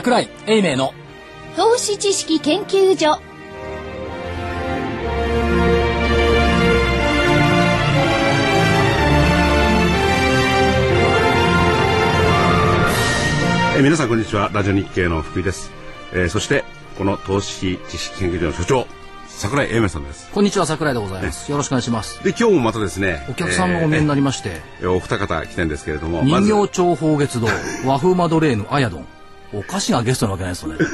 桜井英明の投資知識研究所。えー皆さんこんにちは。ラジオ日経の福井です、えーそしてこの投資知識研究所の所長桜井英明さんです。こんにちは桜井でございます。よろしくお願いします。で今日もまたですねお客さんがお見えになりまして、えーお二方来てんですけれども人形町宝月堂和風マドレーヌアヤドンお菓子がゲストなわけないですよね。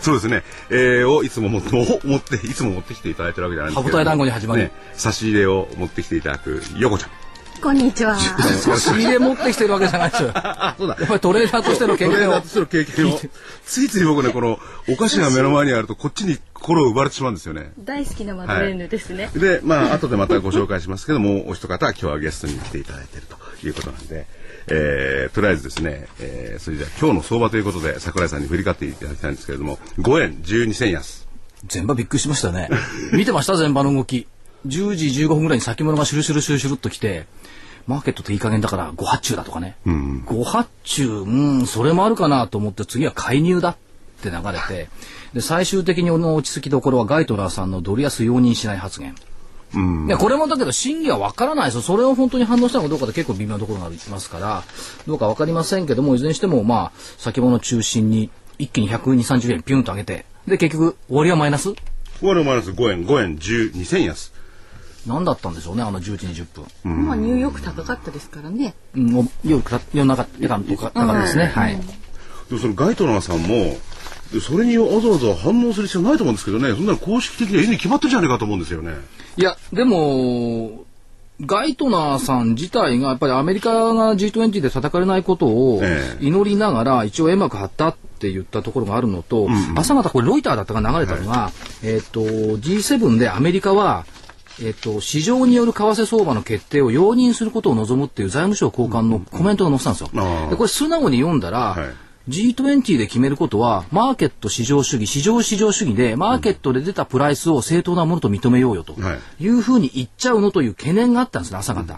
そうですね、えーをいつももも持っていつも持ってきていただいてるわけじゃないんですけど団子に始まりね、差し入れを持ってきていただく横ちゃん。こんにちは。差し入れ持ってきてるわけじゃないですよ。あ そうだ。やっぱりトレーナーとしての経トレー験をナーとしての経験を。ついつい僕ねこのお菓子が目の前にあるとこっちに心を奪われてしまうんですよね。大好きなマドレーヌですね。で、まあ、後でまたご紹介しますけども、お一方、今日はゲストに来ていただいているということなんで、えー、とりあえずですね、えー、それじゃあ今日の相場ということで、桜井さんに振り返っていただきたいんですけれども、5円12銭安。全場びっくりしましたね。見てました？全場の動き。10時15分ぐらいに先物がシュルシュルシュルシュルっと来てマーケットっていい加減だから5発注だとかね、5発注うんそれもあるかなと思って次は介入だって流れて。で最終的にの落ち着きどころはガイトラーさんのドル安容認しない発言いやこれもだけど真偽は分からないですよそれを本当に反応したのかどうかで結構微妙なところがありますからどうか分かりませんけどもいずれにしてもまあ先物中心に一気に12030円ピュンと上げてで結局終わりはマイナス？終わるマイナス。5円、5円。12銭安。何だったんでしょうねあの10時20分、まあニューヨーク高かったですからね。うん、お夜か夜中夜間とか高かったですね、はい、でもそのガイトナーさんも、でそれにわざわざ反応する必要ないと思うんですけどね、そんなの公式的にはに決まってるじゃないかと思うんですよね。いやでもガイトナーさん自体がやっぱりアメリカが G20 で叩かれないことをええ。祈りながら一応 M 幕張ったって言ったところがあるのと、朝方これロイターだったか流れたのが、えっ、と G7 でアメリカはえっと、市場による為替相場の決定を容認することを望むっていう財務省高官のコメントが載ってたんですよ。ああ。でこれ素直に読んだら、はい G20 で決めることは、マーケット市場主義、市場市場主義で、マーケットで出たプライスを正当なものと認めようよとはい。いうふうに言っちゃうのという懸念があったんですね、朝方。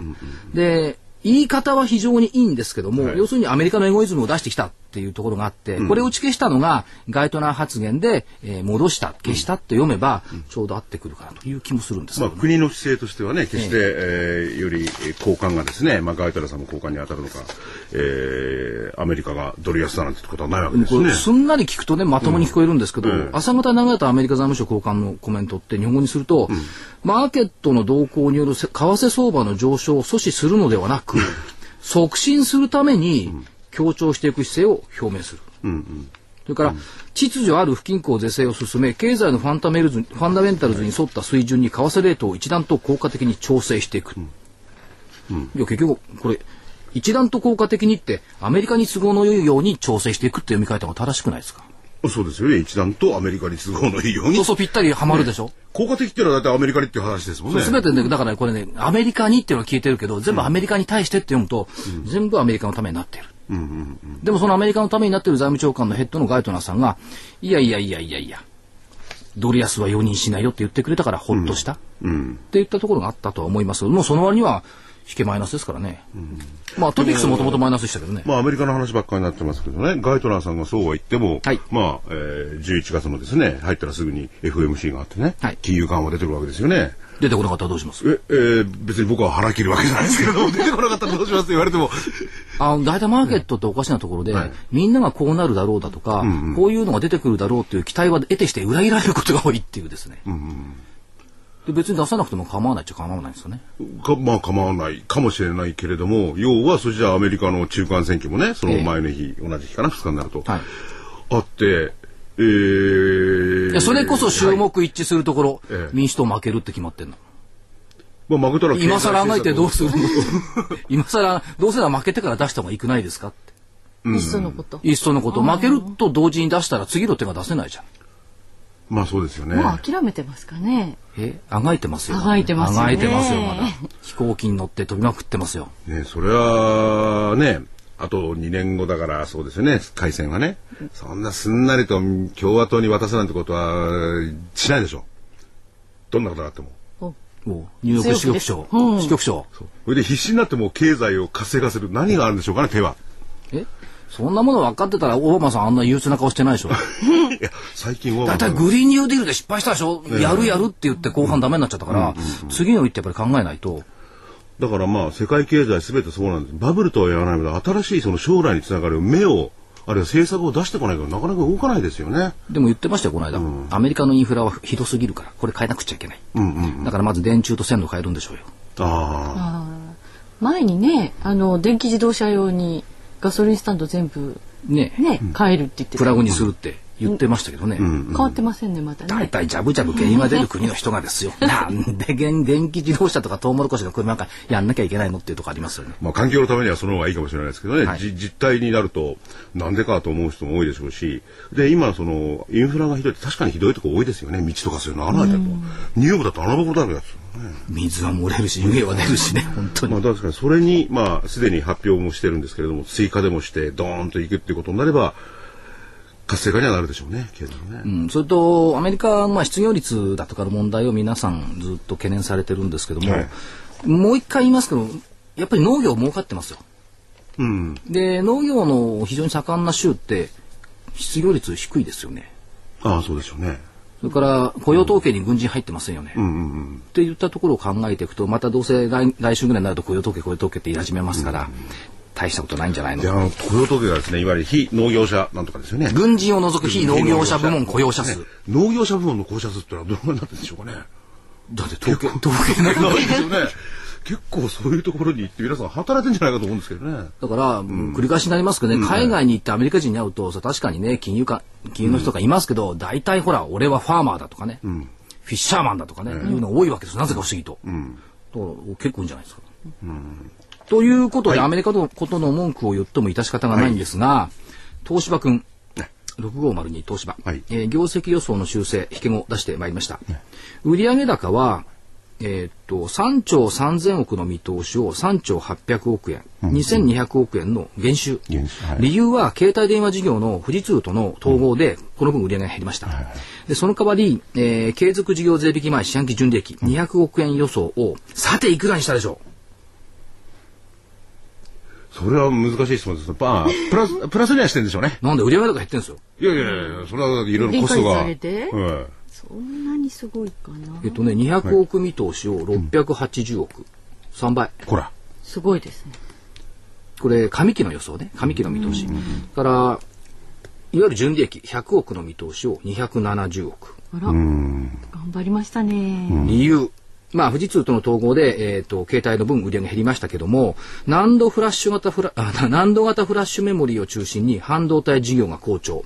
で、言い方は非常にいいんですけども、はい。要するにアメリカのエゴイズムを出してきた。っていうところがあって、これを打ち消したのがガイトナー発言で、えー戻した、消したって読めば、ちょうど合ってくるかなという気もするんですけまあ、国の姿勢としてはね、決して、えーよりえー高官がですね、まあ、ガイタラさんの高官に当たるのか、えーアメリカがドル安だなんてことはないわけですね。すんなり聞くとねまともに聞こえるんですけど、うん。朝方流れたアメリカ財務省高官のコメントって日本語にすると、マーケットの動向によるせ為替相場の上昇を阻止するのではなく、促進するために強調していく姿勢を表明する。それから、秩序ある不均衡是正を進め、経済のファンダメルズファンダメンタルズに沿った水準に為替レートを一段と効果的に調整していく。いや結局これ一段と効果的にってアメリカに都合の良いように調整していくって読み方が正しくないですか？そうですよね。一段とアメリカに都合のいいようにそう。そうぴったりはまるでしょ、効果的っていうのは大体アメリカにっていう話ですもんね。すべてね、だからねこれね、アメリカにっていうのは聞いてるけど、全部アメリカに対してって読むと、全部アメリカのためになっている。でもそのアメリカのためになっている財務長官のヘッドのガイトナーさんが、いやいやいやいやいや、ドル安は容認しないよって言ってくれたからほっとした、って言ったところがあったとは思います。もうその割には引けマイナスですからね。まあトピックスもともとマイナスでしたけどね。まあアメリカの話ばっかりになってますけどね、ガイトナーさんがそうは言っても、はい。まあ、えー、11月のですね、入ったらすぐに FMC があってね、はい。金融緩和出てくるわけですよね。出てこなかったらどうします？え、えー別に僕は腹切るわけじゃないですけれども、出てこなかったらどうしますって言われても、あの大体マーケットっておかしなところで、はい。みんながこうなるだろうだとか、こういうのが出てくるだろうっていう期待は得てして裏切られることが多いっていうですね。で別に出さなくても構わないっちゃ構わないんですよね。かまあ構わないかもしれないけれども、要はそれじゃあアメリカの中間選挙もね、その前の日、同じ日かな、2日になると、はい。あって、えー、いやそれこそ注目一致するところ、ええ民主党負けるって決まってんの。まあ負けたら今更考えてどうするるの？今更、どうせなら負けてから出した方がいくないですかって。いっそのこと。いっそのこと。負けると同時に出したら次の手が出せないじゃん。まあそうですよね。もう諦めてますかね。え、あがいてますよ。あがいてますよねあがいてますよ、まだ。飛行機に乗って飛びまくってますよ。ね、それはね、あと2年後だからそうですよね、改選はね。そんなすんなりと共和党に渡すなんてことはしないでしょ。どんなことがあっても。もう、ニューヨーク支局長。支局長。それで必死になってもう経済を活性化する何があるんでしょうかね、手は。え？そんなもの分かってたら、オバマさんあんな憂鬱な顔してないでしょ。いや、最近は。だいたいグリーンニューディールで失敗したでしょ、やるやるって言って後半ダメになっちゃったから、次の一手やっぱり考えないと。だからまあ、世界経済すべてそうなんです。バブルとは言わないので、新しいその将来につながる目を、あるいは政策を出してこないとなかなか動かないですよね。でも言ってましたよ、この間。アメリカのインフラはひどすぎるから、これ変えなくちゃいけない。だからまず電柱と線路変えるんでしょうよ。ああ。前にね、あの、電気自動車用にガソリンスタンド全部ねね、変えるって言ってプラグにするって言ってましたけどね。変わってませんね、まだね。大体ジャブジャブ原因が出る国の人がですよ。なんで電電気自動車とかトウモロコシの車なんかやんなきゃいけないのっていうとこありますよね。まあ環境のためにはその方がいいかもしれないですけどね、はいじ実態になるとなんでかと思う人も多いでしょうし、で、今そのインフラがひどいって確かにひどいとこ多いですよね。道とかそういうの穴開いてると。ニューヨークだと穴ぼころだらけですよね。水は漏れるし、湯気は出るしね、本当まあに。確かにそれにまあすでに発表もしてるんですけれども、追加でもしてドーンといくっていうことになれば、活性化にはなるでしょうね、経済ね。うん、それと、アメリカはまあ失業率だとかの問題を皆さんずっと懸念されてるんですけども、はいもう一回言いますけど、やっぱり農業儲かってますよ。うん。で、農業の非常に盛んな州って、失業率低いですよね。ああ、そうでしょうね。それから雇用統計に軍人入ってませんよね。うんうんうん。っていったところを考えていくと、またどうせ来来週ぐらいになると雇用統計、雇用統計って言い始めますから、大したことないんじゃないの？で、あの、雇用統計がですね、いわゆる非農業者なんとかですよね。軍人を除く非農業者部門雇用者数。ね農業者部門の雇用者数ってのはどのぐらいになってるんでしょうかね。だって統計、統計ないですよね。結構そういうところに行って皆さん働いてんじゃないかと思うんですけどね。だから、繰り返しになりますけどね、海外に行ってアメリカ人に会うと、さ確かにね、金融か、金融の人がいますけど、大体ほら、俺はファーマーだとかね、フィッシャーマンだとかね、いうの多いわけです。なぜか不思議と。だから結構いいんじゃないですか。ということで、アメリカのことの文句を言っても致し方がないんですが、東芝君、6502東芝、はい。えー業績予想の修正、引け後出してまいりました。売上高は、えーっと、3兆3000億の見通しを3兆800億円、2200億円の減収。減収はい。理由は携帯電話事業の富士通との統合で、この分売上が減りました。で、その代わり、えー継続事業税引き前四半期純利益200億円予想を、さていくらにしたでしょそれは難しい質問です。まあ、プラス、プラスにはしてるんでしょうね。うなんで売上高減ってんですよ。いやいやいや、それはいろいろコストが。理解されて？はいそんなにすごいかな。えっとね、200億見通しを680億。3倍。ほら。すごいですね。これ、上期の予想ね。上期の見通し。から、いわゆる純利益100億の見通しを270億。あら、頑張りましたね。理由。まあ、富士通との統合で、えっ、と、携帯の分売り上げ減りましたけども、難度フラッシュ型フラ、あ難度型フラッシュメモリーを中心に半導体事業が好調。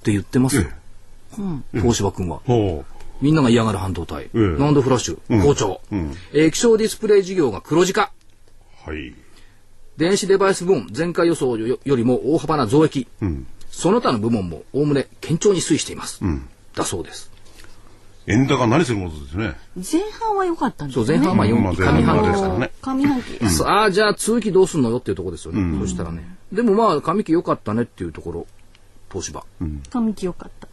って言ってますよ。東芝君は。ほみんなが嫌がる半導体。ええ難度フラッシュ、好調、えー液晶ディスプレイ事業が黒字化。う。はい。電子デバイス部門前回予想よよりも大幅な増益。その他の部門もおおむね堅調に推移しています。だそうです。円高何するものですね。前半は良かったんですそう、よね。前半は4まあ期、上半ですからね。上半期。さあ、じゃあ通期どうすんのよっていうところですよね。そしたらね。でもまあ、上期良かったねっていうところ、東芝。上期良かった。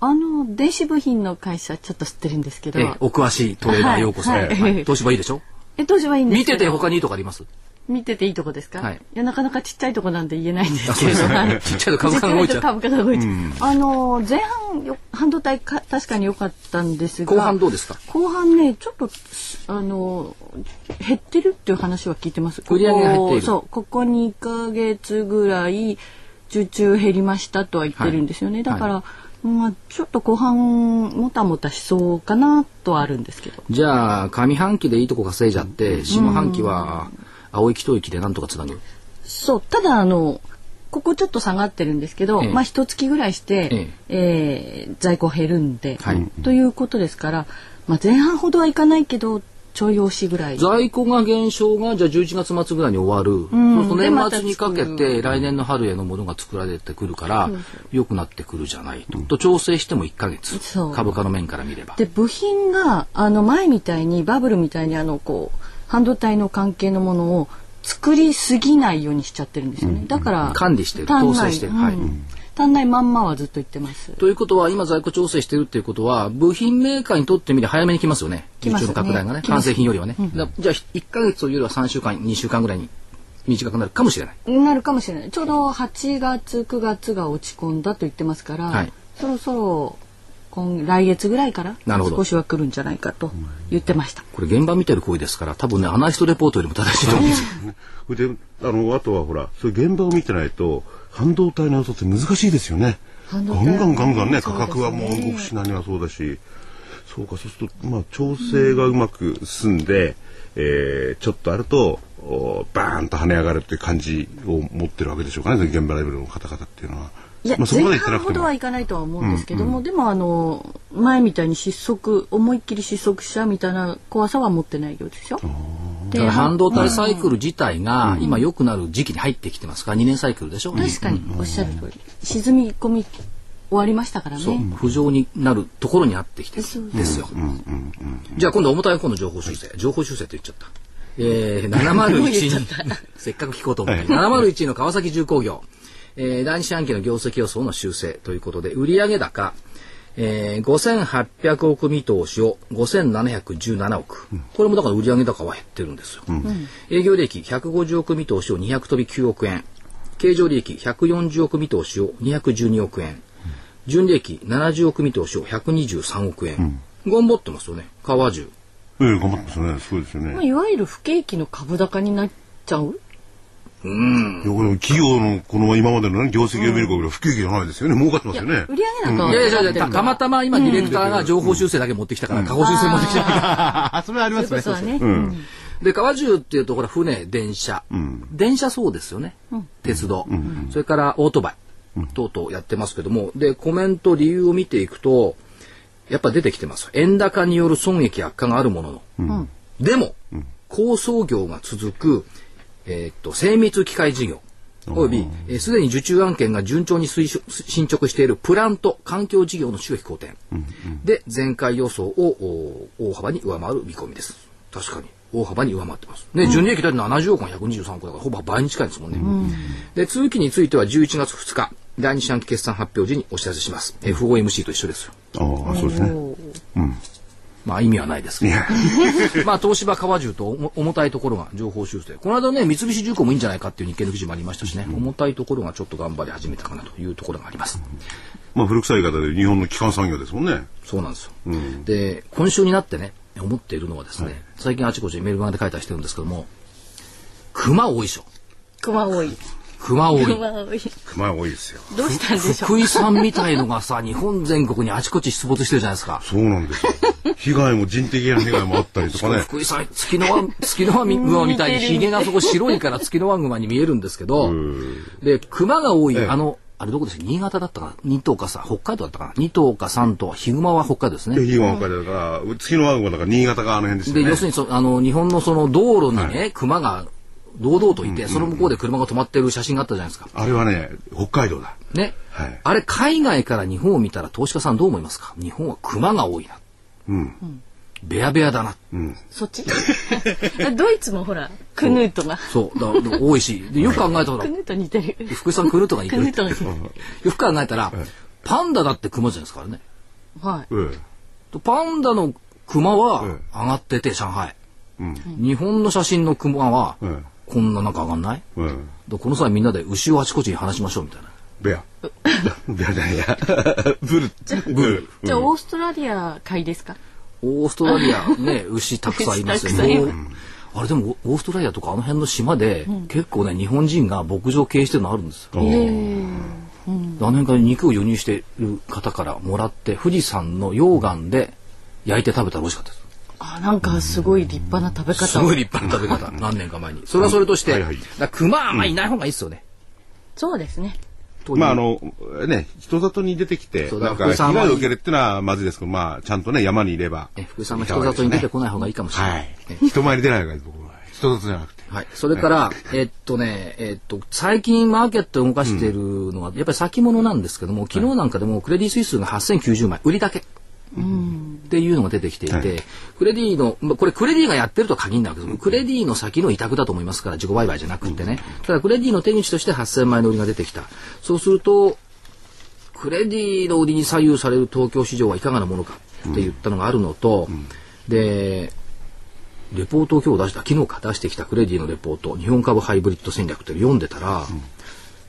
あの、電子部品の会社ちょっと知ってるんですけど。ええ、お詳しいトレーダーようこそ。はいはい東芝いいでしょ？え、当時はいいんです見てて他にいいとこあります？見てていいとこですか、はい。い、やなかなかちっちゃいとこなんで言えないんですけど、はい。ちっちゃいと株価が動いちゃう。あの前半よ半導体か確かに良かったんですが、後半どうですか？後半ねちょっとあの減ってるっていう話は聞いてます。売り上げが減っている。ここそうここ2ヶ月ぐらい受注減りましたとは言ってるんですよね。はい。だから、まあちょっと後半もたもたしそうかなとはあるんですけど。じゃあ、上半期でいいとこ稼いじゃって、下半期は、青い一息でなんとかつなぐ。そう、ただあの、ここちょっと下がってるんですけど、ええまあ一月ぐらいして、ええ在庫減るんで、はいということですから、まあ前半ほどはいかないけど、ちょい押しぐらい。在庫が減少が、じゃあ11月末ぐらいに終わる。そうするとでまた年末にかけ作て、来年の春へのものが作られてくるから、良くなってくるじゃないと。と調整しても1ヶ月。株価の面から見れば。で、部品が、あの前みたいに、バブルみたいにあの、こう、半導体の関係のものを作りすぎないようにしちゃってるんですよね。だから、管理してる統制してるはいうん単内まんまはずっと言ってます。ということは、今在庫調整してるっていうことは、部品メーカーにとってみれば早めに来ますよね。受来ますね注の拡大がね。完成品よりはね。だじゃあ、1ヶ月というよりは3週間、2週間ぐらいに短くなるかもしれない。なるかもしれない。ちょうど8月9月が落ち込んだと言ってますから、はいそろそろ今来月ぐらいからなるほど少しは来るんじゃないかと言ってました。これ現場見てる声ですから、多分ね、アナリストレポートよりも正しいと思うんですよ。で、あの、あとはほら、そういう現場を見てないと、半導体の予想って難しいですよね。ガンガンガンガンね、価格はもう動くし、何はそうだし。そうか、そうすると、まあ、調整がうまく進んで、えーちょっとあると、おバーンと跳ね上がるっていう感じを持ってるわけでしょうかね、現場レベルの方々っていうのは。いや、まあ、そこまで前半ほど言ってなくても。はいかないとは思うんですけども、でもあの前みたいに失速思いっきり失速しちゃうみたいな怖さは持ってないようですよ。だから半導体サイクル自体が今良くなる時期に入ってきてますから、2年サイクルでしょ？確かにおっしゃる通り沈み込み終わりましたからそうね。浮上になるところにあってきてるんですよ。じゃあ今度重たい方の情報修正。情報修正って言っちゃった。えー、701に、せっかく聞こうと思って、701の川崎重工業、えー、第二四半期の業績予想の修正ということで、売上高、えー、5800億見通しを5717億。これもだから売上高は減ってるんですよ。営業利益150億見通しを200飛び9億円。経常利益140億見通しを212億円。純利益70億見通しを123億円。頑張ってますよね、川中。ええ頑張ってますね。そうですよね。まあいわゆる不景気の株高になっちゃう。いやこれ企業のこの今までのね業績を見る限りは不景気じゃないですよね。儲かってますよね。売上高はいやいやいやたたまたま今ディレクターが情報修正だけ持ってきたから、過去修正持ってきたから。あ、それはありますね。そうはね。で、川中っていうと、ほら、船、電車。電車そうですよね。鉄道。それからオートバイ。等々やってますけども。で、コメント、理由を見ていくと、やっぱ出てきてます。円高による損益悪化があるものの。でも、高創業が続く、えーっと、精密機械事業。および、えーすでに受注案件が順調に推進進捗しているプラント、環境事業の収益好転。で、前回予想をお大幅に上回る見込みです。確かに。大幅に上回ってます。ね、純利益だって70億が123億だから、ほぼ倍に近いですもんね。で、通期については11月2日、第二四半期決算発表時にお知らせします。FOMC と一緒ですよ。ああ、そうですね。まあ意味はないですけど。まあ東芝川中と重重たいところが情報修正。この間ね、三菱重工もいいんじゃないかっていう日経の記事もありましたしね、重たいところがちょっと頑張り始めたかなというところがあります。まあ古臭い言い方で日本の基幹産業ですもんね。そうなんですよ。で、今週になってね、思っているのはですね、最近あちこちメール版で書いたりしてるんですけども、熊多いでしょ。熊多い。熊多い。熊多い。熊多いですよ。どうしたんでしょう？福井さんみたいのがさ、日本全国にあちこち出没してるじゃないですか。そうなんですよ。被害も人的な被害もあったりとかね。福井さん、月の輪、月の輪熊みたいにヒゲがそこ白いから月の輪熊に見えるんですけど、で、熊が多い、ええあの、あれどこですか新潟だったかな ?2 頭かさ、北海道だったかな ?2 頭か3頭、ヒグマは北海道ですね。で、被害も北海道だから、月のワグマだから新潟があの辺ですよで、ね。要するにそ、あの、日本のその道路にね、熊が堂々といて、その向こうで車が止まってる写真があったじゃないですか。あれはね、北海道だ。ね。はいあれ、海外から日本を見たら投資家さんどう思いますか？日本は熊が多いな。うん。ベアベアだな。そっち。ドイツもほら、クヌートが。そう。だだ多いし。で、よく考えたらク、ヌート似てる。福井さんクルートがいてるクヌートが似てる。よく考えたら、パンダだって熊じゃないですからね。はい。ええ。パンダの熊はえ上がってて、上海。うん。日本の写真の熊はええ、こんななんか上がんない？ええ。でこの際みんなで牛をあちこちに放しましょうみたいな。ベア。ベアじゃないや。ブル。ブル。じゃあ、オーストラリア買いですか？オーストラリアね、牛たくさんいますよね。あれでもオーストラリアとかあの辺の島で、結構ね日本人が牧場を経営してるのあるんですよ。あの辺から肉を輸入している方からもらって富士山の溶岩で焼いて食べたら美味しかったです。あ、なんかすごい立派な食べ方をすごい立派な食べ方 何年か前に。それはそれとして、はいはいだから熊はあんまいない方がいいですよね。そうですね。まああの、ね、人里に出てきて、そうだなんか被害を受けるっていうのはまずいですけど、まあちゃんとね、山にいれば。え福井さんは人里に出てこない方がいいかもしれな。はいい。人前に出ない方がいい僕は。人里じゃなくて。はい。それから、えっとね、えっと、最近マーケットを動かしているのは、やっぱり先物なんですけども、昨日なんかでもクレディ・スイスが8090枚、売りだけ。っていうのが出てきていて、はいクレディの、まあこれクレディがやってるとは限らないわけです。クレディの先の委託だと思いますから、自己売買じゃなくってね。ただクレディの手口として8000枚の売りが出てきた。そうすると、クレディの売りに左右される東京市場はいかがなものかって言ったのがあるのと、で、レポートを今日出した、昨日か出してきたクレディのレポート、日本株ハイブリッド戦略って読んでたら、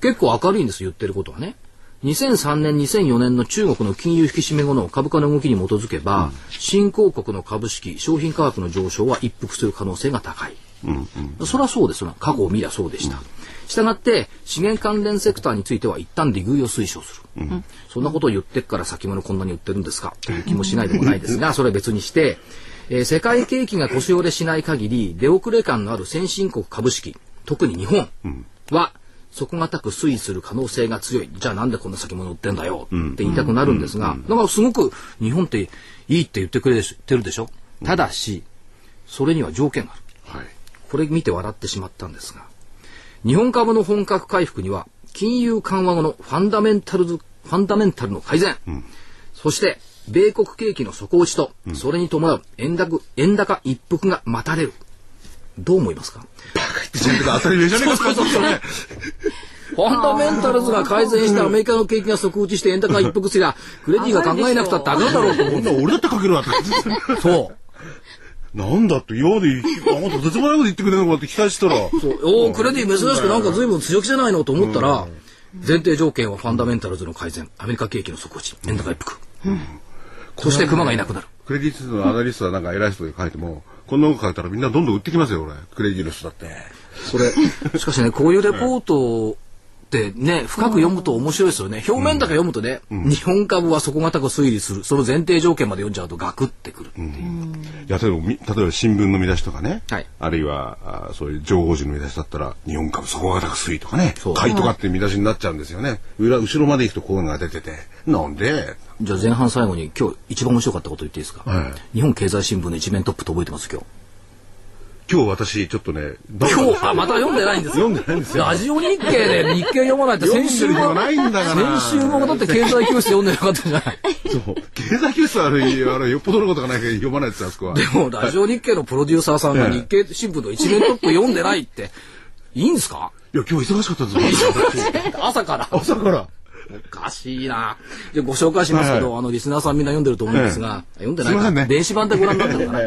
結構明るいんです、言ってることはね。2003年、2004年の中国の金融引き締め後の株価の動きに基づけば、新興国の株式、商品価格の上昇は一服する可能性が高い。それはそうですよ。過去を見りゃそうでした。したがって、資源関連セクターについては一旦利食いを推奨する。そんなことを言ってっから先物こんなに売ってるんですか？という気もしないでもないですが、それは別にして、えー世界景気が腰折れしない限り、出遅れ感のある先進国株式、特に日本は、底堅く推移する可能性が強い。じゃあなんでこんな先物売ってんだよって言いたくなるんですが、だからすごく日本っていいって言ってくれてるでしょ？ただし、それには条件がある。はい。これ見て笑ってしまったんですが、日本株の本格回復には、金融緩和後のファンダメンタルズ、ファンダメンタルの改善、そして、米国景気の底打ちと、それに伴う円高、円高一服が待たれる。どう思いますか？ちゃんと当たり前じゃねえか、それそれファンダメンタルズが改善してアメリカの景気が底打ちして円高一服すりゃ、クレディが考えなくたってあかんだろうと思俺だってかけるわって。そう。なんだって、今まで、あんたとてもないこと言ってくれるのかって期待したら、そう。おお、クレディ珍しくなんか随分強気じゃないのと思ったら、前提条件はファンダメンタルズの改善、アメリカ景気の底打ち、円高一服。そして熊がいなくなる。クレディスのアナリストはなんか偉い人で書いても、こんなこと書いたらみんなどんどん売ってきますよ、俺。クレイジーの人だって。それ、しかしね、こういうレポートってね、深く読むと面白いですよね。表面だけ読むとね、日本株は底堅く推理する、その前提条件まで読んじゃうとガクってくるっていう。いや、例えばみ、例えば新聞の見出しとかね、はい。あるいはあそういう情報誌の見出しだったら、日本株底堅く推移とかね。買いとかって見出しになっちゃうんですよね。裏、後ろまで行くとこういうのが出てて、なんで、じゃあ前半最後に今日一番面白かったこと言っていいですか、はい。日本経済新聞の一面トップと覚えてます今日。今日私、ちょっとね、今日、あ、また読んでないんですよ。読んでないんですよラジオ日経で日経読まないと先週もないんだから先週もだって経済教室読んでなかったじゃない。そう経済教室はあれ、あれ、よっぽどのことがないから読まないですよ、あそこは。でも、ラジオ日経のプロデューサーさんが日経新聞の一面トップ読んでないって、いいんですか？いや、今日忙しかったんですよ。朝から。朝から。おかしいな。じゃあご紹介しますけど、はいあの、リスナーさんみんな読んでると思うんですが、読んでないかすいませんね電子版でご覧になったのかな？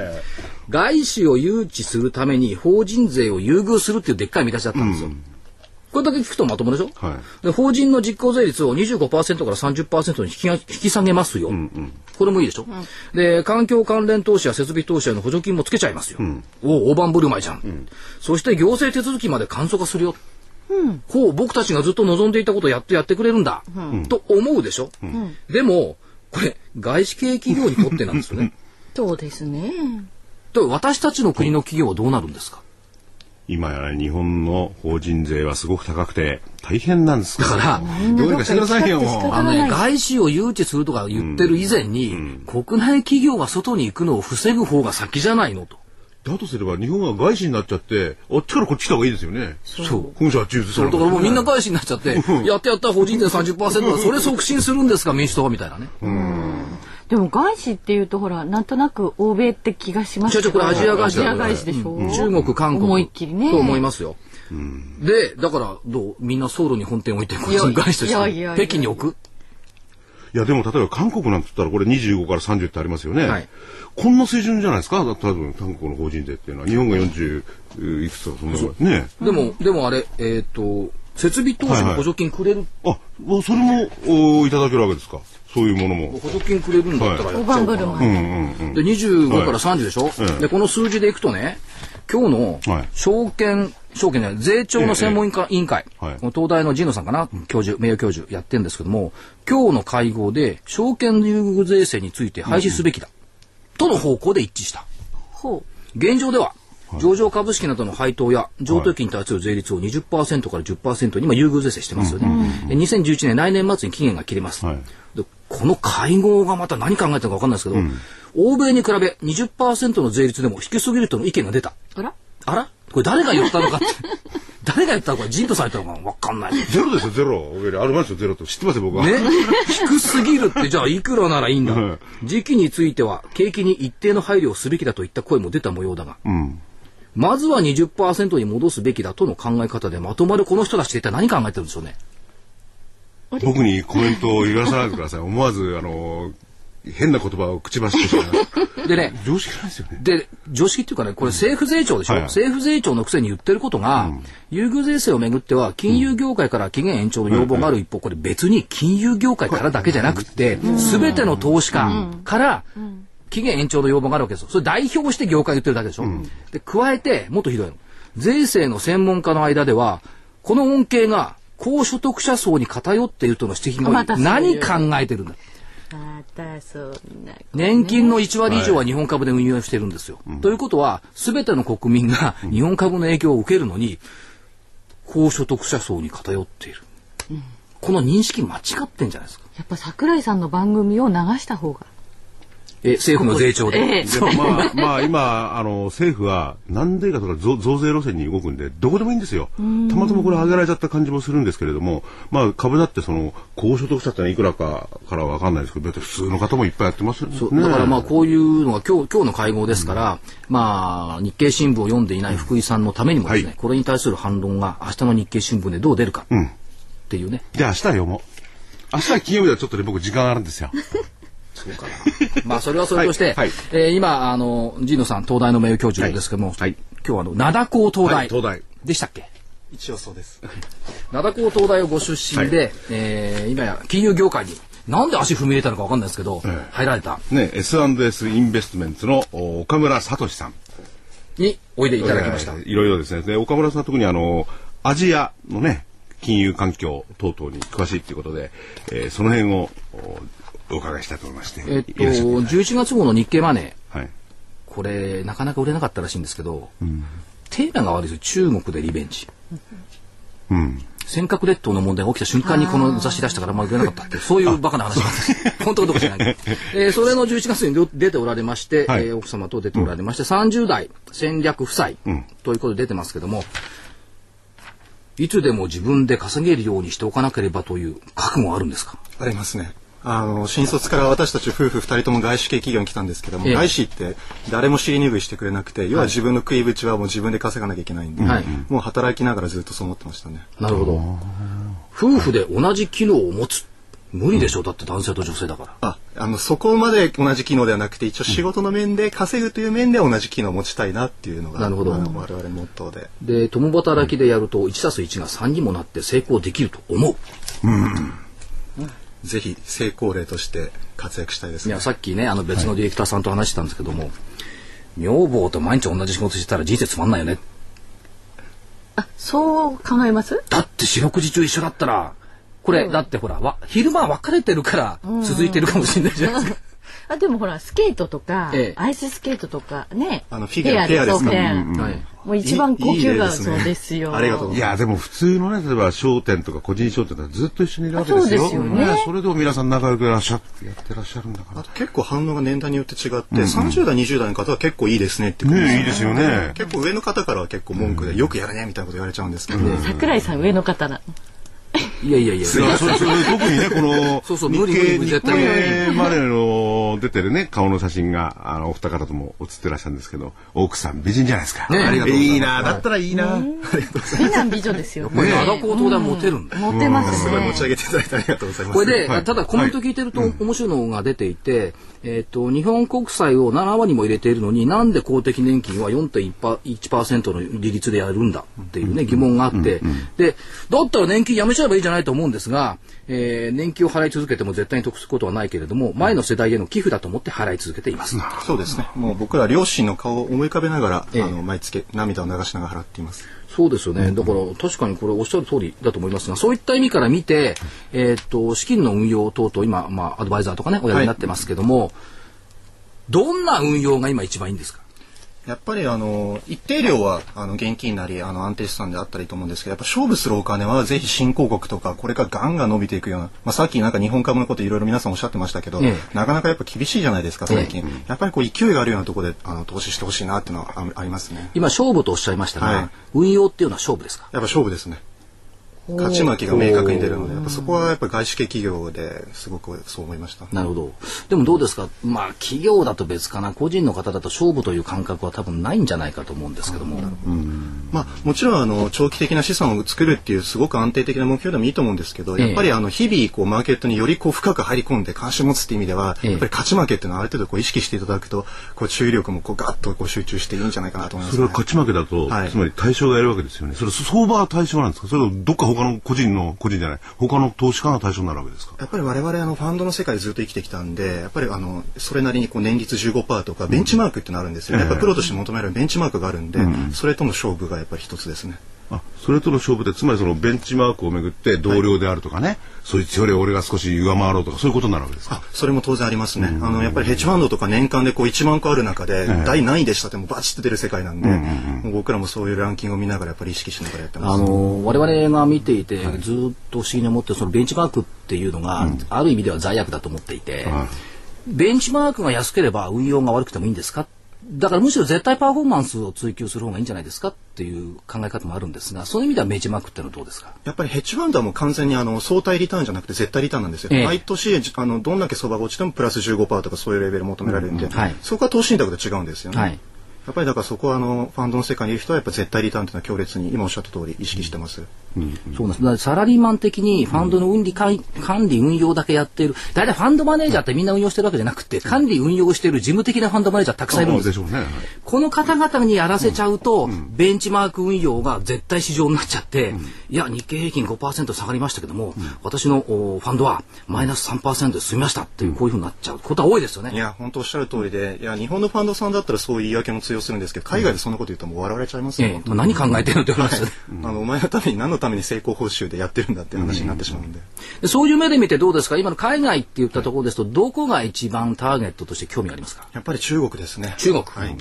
え外資を誘致するために法人税を優遇するっていうでっかい見出しだったんですよ。これだけ聞くとまともでしょ、はで法人の実効税率を25%から30%に引きが引き下げますよ、これもいいでしょ、で環境関連投資や設備投資への補助金もつけちゃいますよ、お大盤振る舞いじゃん、そして行政手続きまで簡素化するよ、こう僕たちがずっと望んでいたことをやってやってくれるんだ、と思うでしょ、でもこれ外資系企業にとってなんですよね。そうですね。で私たちの国の企業はどうなるんですか？今や日本の法人税はすごく高くて大変なんですか？だからどうにかしてくださいよ、あのね、外資を誘致するとか言ってる以前に、国内企業が外に行くのを防ぐ方が先じゃないのと。だとすれば日本が外資になっちゃって、あっちからこっち来た方がいいですよね。そう。本社あっち移そうだからもうみんな外資になっちゃって、やってやったら法人税30%はそれ促進するんですか？民主党はみたいなね。でも外資っていうとほらなんとなく欧米って気がしますけど。これアジア外資だアジア外資でしょ？中国、韓国。思いっきりね。と思いますよ。で、だからどう？みんなソウルに本店置いて、こっちに外資としいやいやいやて北京に置く？いやでも例えば韓国なんて言ったらこれ25から30ってありますよね。はい。こんな水準じゃないですか？多分韓国の法人税っていうのは。日本が40いくつとかそんなのね。でも、でもあれ、えっ、と、設備投資の補助金くれる、あ、もうそれもおいただけるわけですか？そういうものも。補助金くれるんだったらや大っちゃおうかな。んうんうん。で、25から30でしょ、ええ。で、この数字でいくとね、今日のはい。証券、証券じゃない、税調の専門委員会,、委員会はい。この東大の神野さんかな、教授、名誉教授やってるんですけども、今日の会合で、証券優遇税制について廃止すべきだ、との方向で一致した。ほ現状では、上場株式などの配当や譲渡金に対する税率を20%から10%に今優遇税制してますよね。で2011年来年末に期限が切れます。はいでこの会合がまた何考えてるか分かんないですけど、欧米に比べ20%の税率でも低すぎるとの意見が出た。う。あら？あら？これ誰が言ったのかって。誰が言ったのか、人とされたのか分かんない。ねゼロですよ、ゼロ。ありますよ、ゼロと。知ってますよ、僕は。低すぎるって、じゃあいくらならいいんだはい。時期については、景気に一定の配慮をすべきだといった声も出た模様だが、うん。まずは20%に戻すべきだとの考え方でまとまるこの人たちって一体何考えてるんでしょうね？僕にコメントを言わさないでください。思わず、あの、変な言葉を口走ってしまう。でね、常識ないですよね。で、常識っていうかね、これ政府税調でしょ、はいはい政府税調のくせに言ってることが、優遇税制をめぐっては、金融業界から期限延長の要望がある一方、これ別に金融業界からだけじゃなくて、すべての投資家から、期限延長の要望があるわけですよ。それ代表して業界言ってるだけでしょ。で、加えて、もっとひどいの。税制の専門家の間では、この恩恵が高所得者層に偏っているとの指摘が何考えてるんだまたそんな年金の1割以上は日本株で運用してるんですよ。ということは、すべての国民が日本株の影響を受けるのに、高所得者層に偏っている。この認識間違ってんじゃないですか。やっぱ桜井さんの番組を流した方がえ、政府の税調で。ええでもまあ、まあ今、あの、政府は、なんでかとか増増税路線に動くんで、どこでもいいんですよ。たまたまこれ上げられちゃった感じもするんですけれども、まあ株だってその、高所得者ってのはいくらかからはわかんないですけど、別に普通の方もいっぱいやってますよね。そうだからまあこういうのが今日今日の会合ですから、まあ日経新聞を読んでいない福井さんのためにもですね、はいこれに対する反論が明日の日経新聞でどう出るかっていうね、じゃあ明日は読もう。明日は金曜日はちょっとね、僕時間あるんですよ。そうかな。まあそれはそれとして、はいはいえー今あの神野さん東大の名誉教授ですけども、はい今日はあの灘高東大、はい東大でしたっけ？一応そうです。灘高東大をご出身で、えー今や金融業界になんで足踏み入れたのかわかんないですけど、入られたね、S&S インベストメンツのお岡村聡さん。においでいただきました。はいいろいろですね。で、岡村さんは特にあの、アジアのね、金融環境等々に詳しいということで、えーその辺をおお伺いしたいと思いまして。えっといらっしゃってください11月号の日経マネー。はい。これなかなか売れなかったらしいんですけど、テーマが悪いですよ。中国でリベンジ。うん。尖閣列島の問題が起きた瞬間にこの雑誌出したからまあ売れなかったってそういうバカな話。があって本当かどうか知らない。えーそれの11月に出ておられまして、はい。えー奥様と出ておられまして、30代戦略夫妻ん。ということで出てますけども、いつでも自分で稼げるようにしておかなければという覚悟はあるんですか？ありますね。あの新卒から私たち夫婦二人とも外資系企業に来たんですけども、ええ。外資って誰も尻拭いしてくれなくて、要は自分の食いぶちはもう自分で稼がなきゃいけないんで、はいもう働きながらずっとそう思ってましたね。なるほど。夫婦で同じ機能を持つ？無理でしょ？うだって男性と女性だから。あ、あのそこまで同じ機能ではなくて、一応仕事の面で稼ぐという面で同じ機能を持ちたいなっていうのが、なるほど。我々のモットーで。で共働きでやると 1+1 が3にもなって成功できると思うぜひ成功例として活躍したいですね。いや。さっきねあの別のディレクターさんと話してたんですけども、女房と毎日同じ仕事してたら人生つまんないよね。あそう考えます？だって四六時中一緒だったらこれ、だってほらわ昼間分かれてるから続いてるかもしれないじゃないですか、あでもほらスケートとか、ええ。アイススケートとかね。あのフィギュアペアですかそうペア。うん。はいもう一番高いいいい級がそうですよありがとうございます。いや、でも普通のね、例えば商店とか個人商店とかずっと一緒にいるわけですよ。あそうですよね。それでも皆さん仲良くいらっしゃって、やってらっしゃるんだから。あと。結構反応が年代によって違って、30代20代の方は結構いいですね。って言ってねいいですよね。結構上の方からは結構文句でよくやるねみたいなこと言われちゃうんですけど、桜井さん上の方ないやいやいや。いやそれそれ特にね、この、そうそう日無理無理経、日無理絶対。無理経マネーの出てるね、顔の写真が、あの、お二方とも写ってらっしゃるんですけど、奥さん美人じゃないですか。ねありがとうございます。いいな、だったらいいな。美男美女ですよ。これ灘高東大モテるんだ。よモテます。すごい持ねち上げていただいてありがとうございます。これで、はい。ただコメント聞いてると面白いのが出ていて、えっ、と、日本国債を7割も入れているのになんで公的年金は4.1%の利率でやるんだっていうね、疑問があって、で、だったら年金やめちゃえばいいじゃないと思うんですが、えー年金を払い続けても絶対に得することはないけれども、前の世代への寄付だと思って払い続けています。そうですね。もう僕ら両親の顔を思い浮かべながら、ええあの毎月涙を流しながら払っています。そうですよね。だから確かにこれおっしゃる通りだと思いますが、そういった意味から見て、えーっと、資金の運用等々今、まあ、アドバイザーとかね、おやりになってますけども、どんな運用が今一番いいんですか？やっぱりあの一定量はあの現金なりあの安定資産であったらいいと思うんですけどやっぱ勝負するお金はぜひ新興国とかこれからガンガン伸びていくような、まあ、さっきなんか日本株のこといろいろ皆さんおっしゃってましたけど、ええ。なかなかやっぱ厳しいじゃないですか最近、やっぱりこう勢いがあるようなところであの投資してほしいなっていうのはあありますね。今、勝負とおっしゃいましたが、はい。運用っていうのは勝負ですか？やっぱ勝負ですね勝ち負けが明確に出るのでやっぱそこはやっぱ外資系企業ですごくそう思いました。なるほど。でもどうですか？まあ企業だと別かな個人の方だと勝負という感覚は多分ないんじゃないかと思うんですけども。まあもちろんあの長期的な資産を作るっていうすごく安定的な目標でもいいと思うんですけど、やっぱりあの日々こうマーケットによりこう深く入り込んで関心を持つっていう意味では、やっぱり勝ち負けっていうのはある程度こう意識していただくとこう注意力もこうガッとこう集中していいんじゃないかなと思います、ね、それは勝ち負けだと、はい、つまり対象がやるわけですよね。それ相場は対象なんですか？それとどっか他の個人の個人じゃない他の投資家が対象になるわけですか？やっぱり我々あのファンドの世界でずっと生きてきたんでやっぱりあのそれなりにこう年率15%とかベンチマークってのあるんですよね、うん、やっぱプロとして求めるベンチマークがあるんで、うん、それとの勝負がやっぱり一つですね。あそれとの勝負でつまりそのベンチマークをめぐって同僚であるとかね、はい、そいつより俺が少し上回ろうとかそういうことになるわけですか？それも当然ありますね、あのやっぱりヘッジファンドとか年間でこう1万個ある中で、第何位でしたってもバチッと出る世界なんで、僕らもそういうランキングを見ながらやっぱり意識しながらやってます、あの我々が見ていて、ずっと不思議に思ってそのベンチマークっていうのが、ある意味では罪悪だと思っていて、ベンチマークが安ければ運用が悪くてもいいんですかだからむしろ絶対パフォーマンスを追求する方がいいんじゃないですかっていう考え方もあるんですが、そういう意味ではメジマークってのはどうですか？やっぱりヘッジファンドはもう完全にあの相対リターンじゃなくて絶対リターンなんですよ。ええ、毎年あのどんだけ相場が落ちてもプラス15%とかそういうレベル求められるんで、うんはい、そこは投資信託と違うんですよね。はいやっぱりだからそこはあのファンドの世界にいる人はやっぱ絶対リターンというのは強烈に今おっしゃった通り意識してます。うんうん、そうです。サラリーマン的にファンドの運理、管理運用だけやっている。大体ファンドマネージャーってみんな運用してるわけじゃなくて管理運用している事務的なファンドマネージャーたくさんいるんですよ、ね。はい、この方々にやらせちゃうと、ベンチマーク運用が絶対市場になっちゃって、いや日経平均5%下がりましたけども、私のファンドはマイナス3%で済みましたっていうこういうふうになっちゃうことは多いですよね。いや本当おっしゃる通りでいや日本のファンドさんだったらそういう言い訳も通用するんですけど海外でそんなこと言うともう笑われちゃいますよ、ええ、何考えてるのって話ですよね、あのお前のために何のために成功報酬でやってるんだっていう話になってしまうんで。で、そういう目で見てどうですか？今の海外って言ったところですと、どこが一番ターゲットとして興味ありますか？やっぱり中国ですね。中国、はい、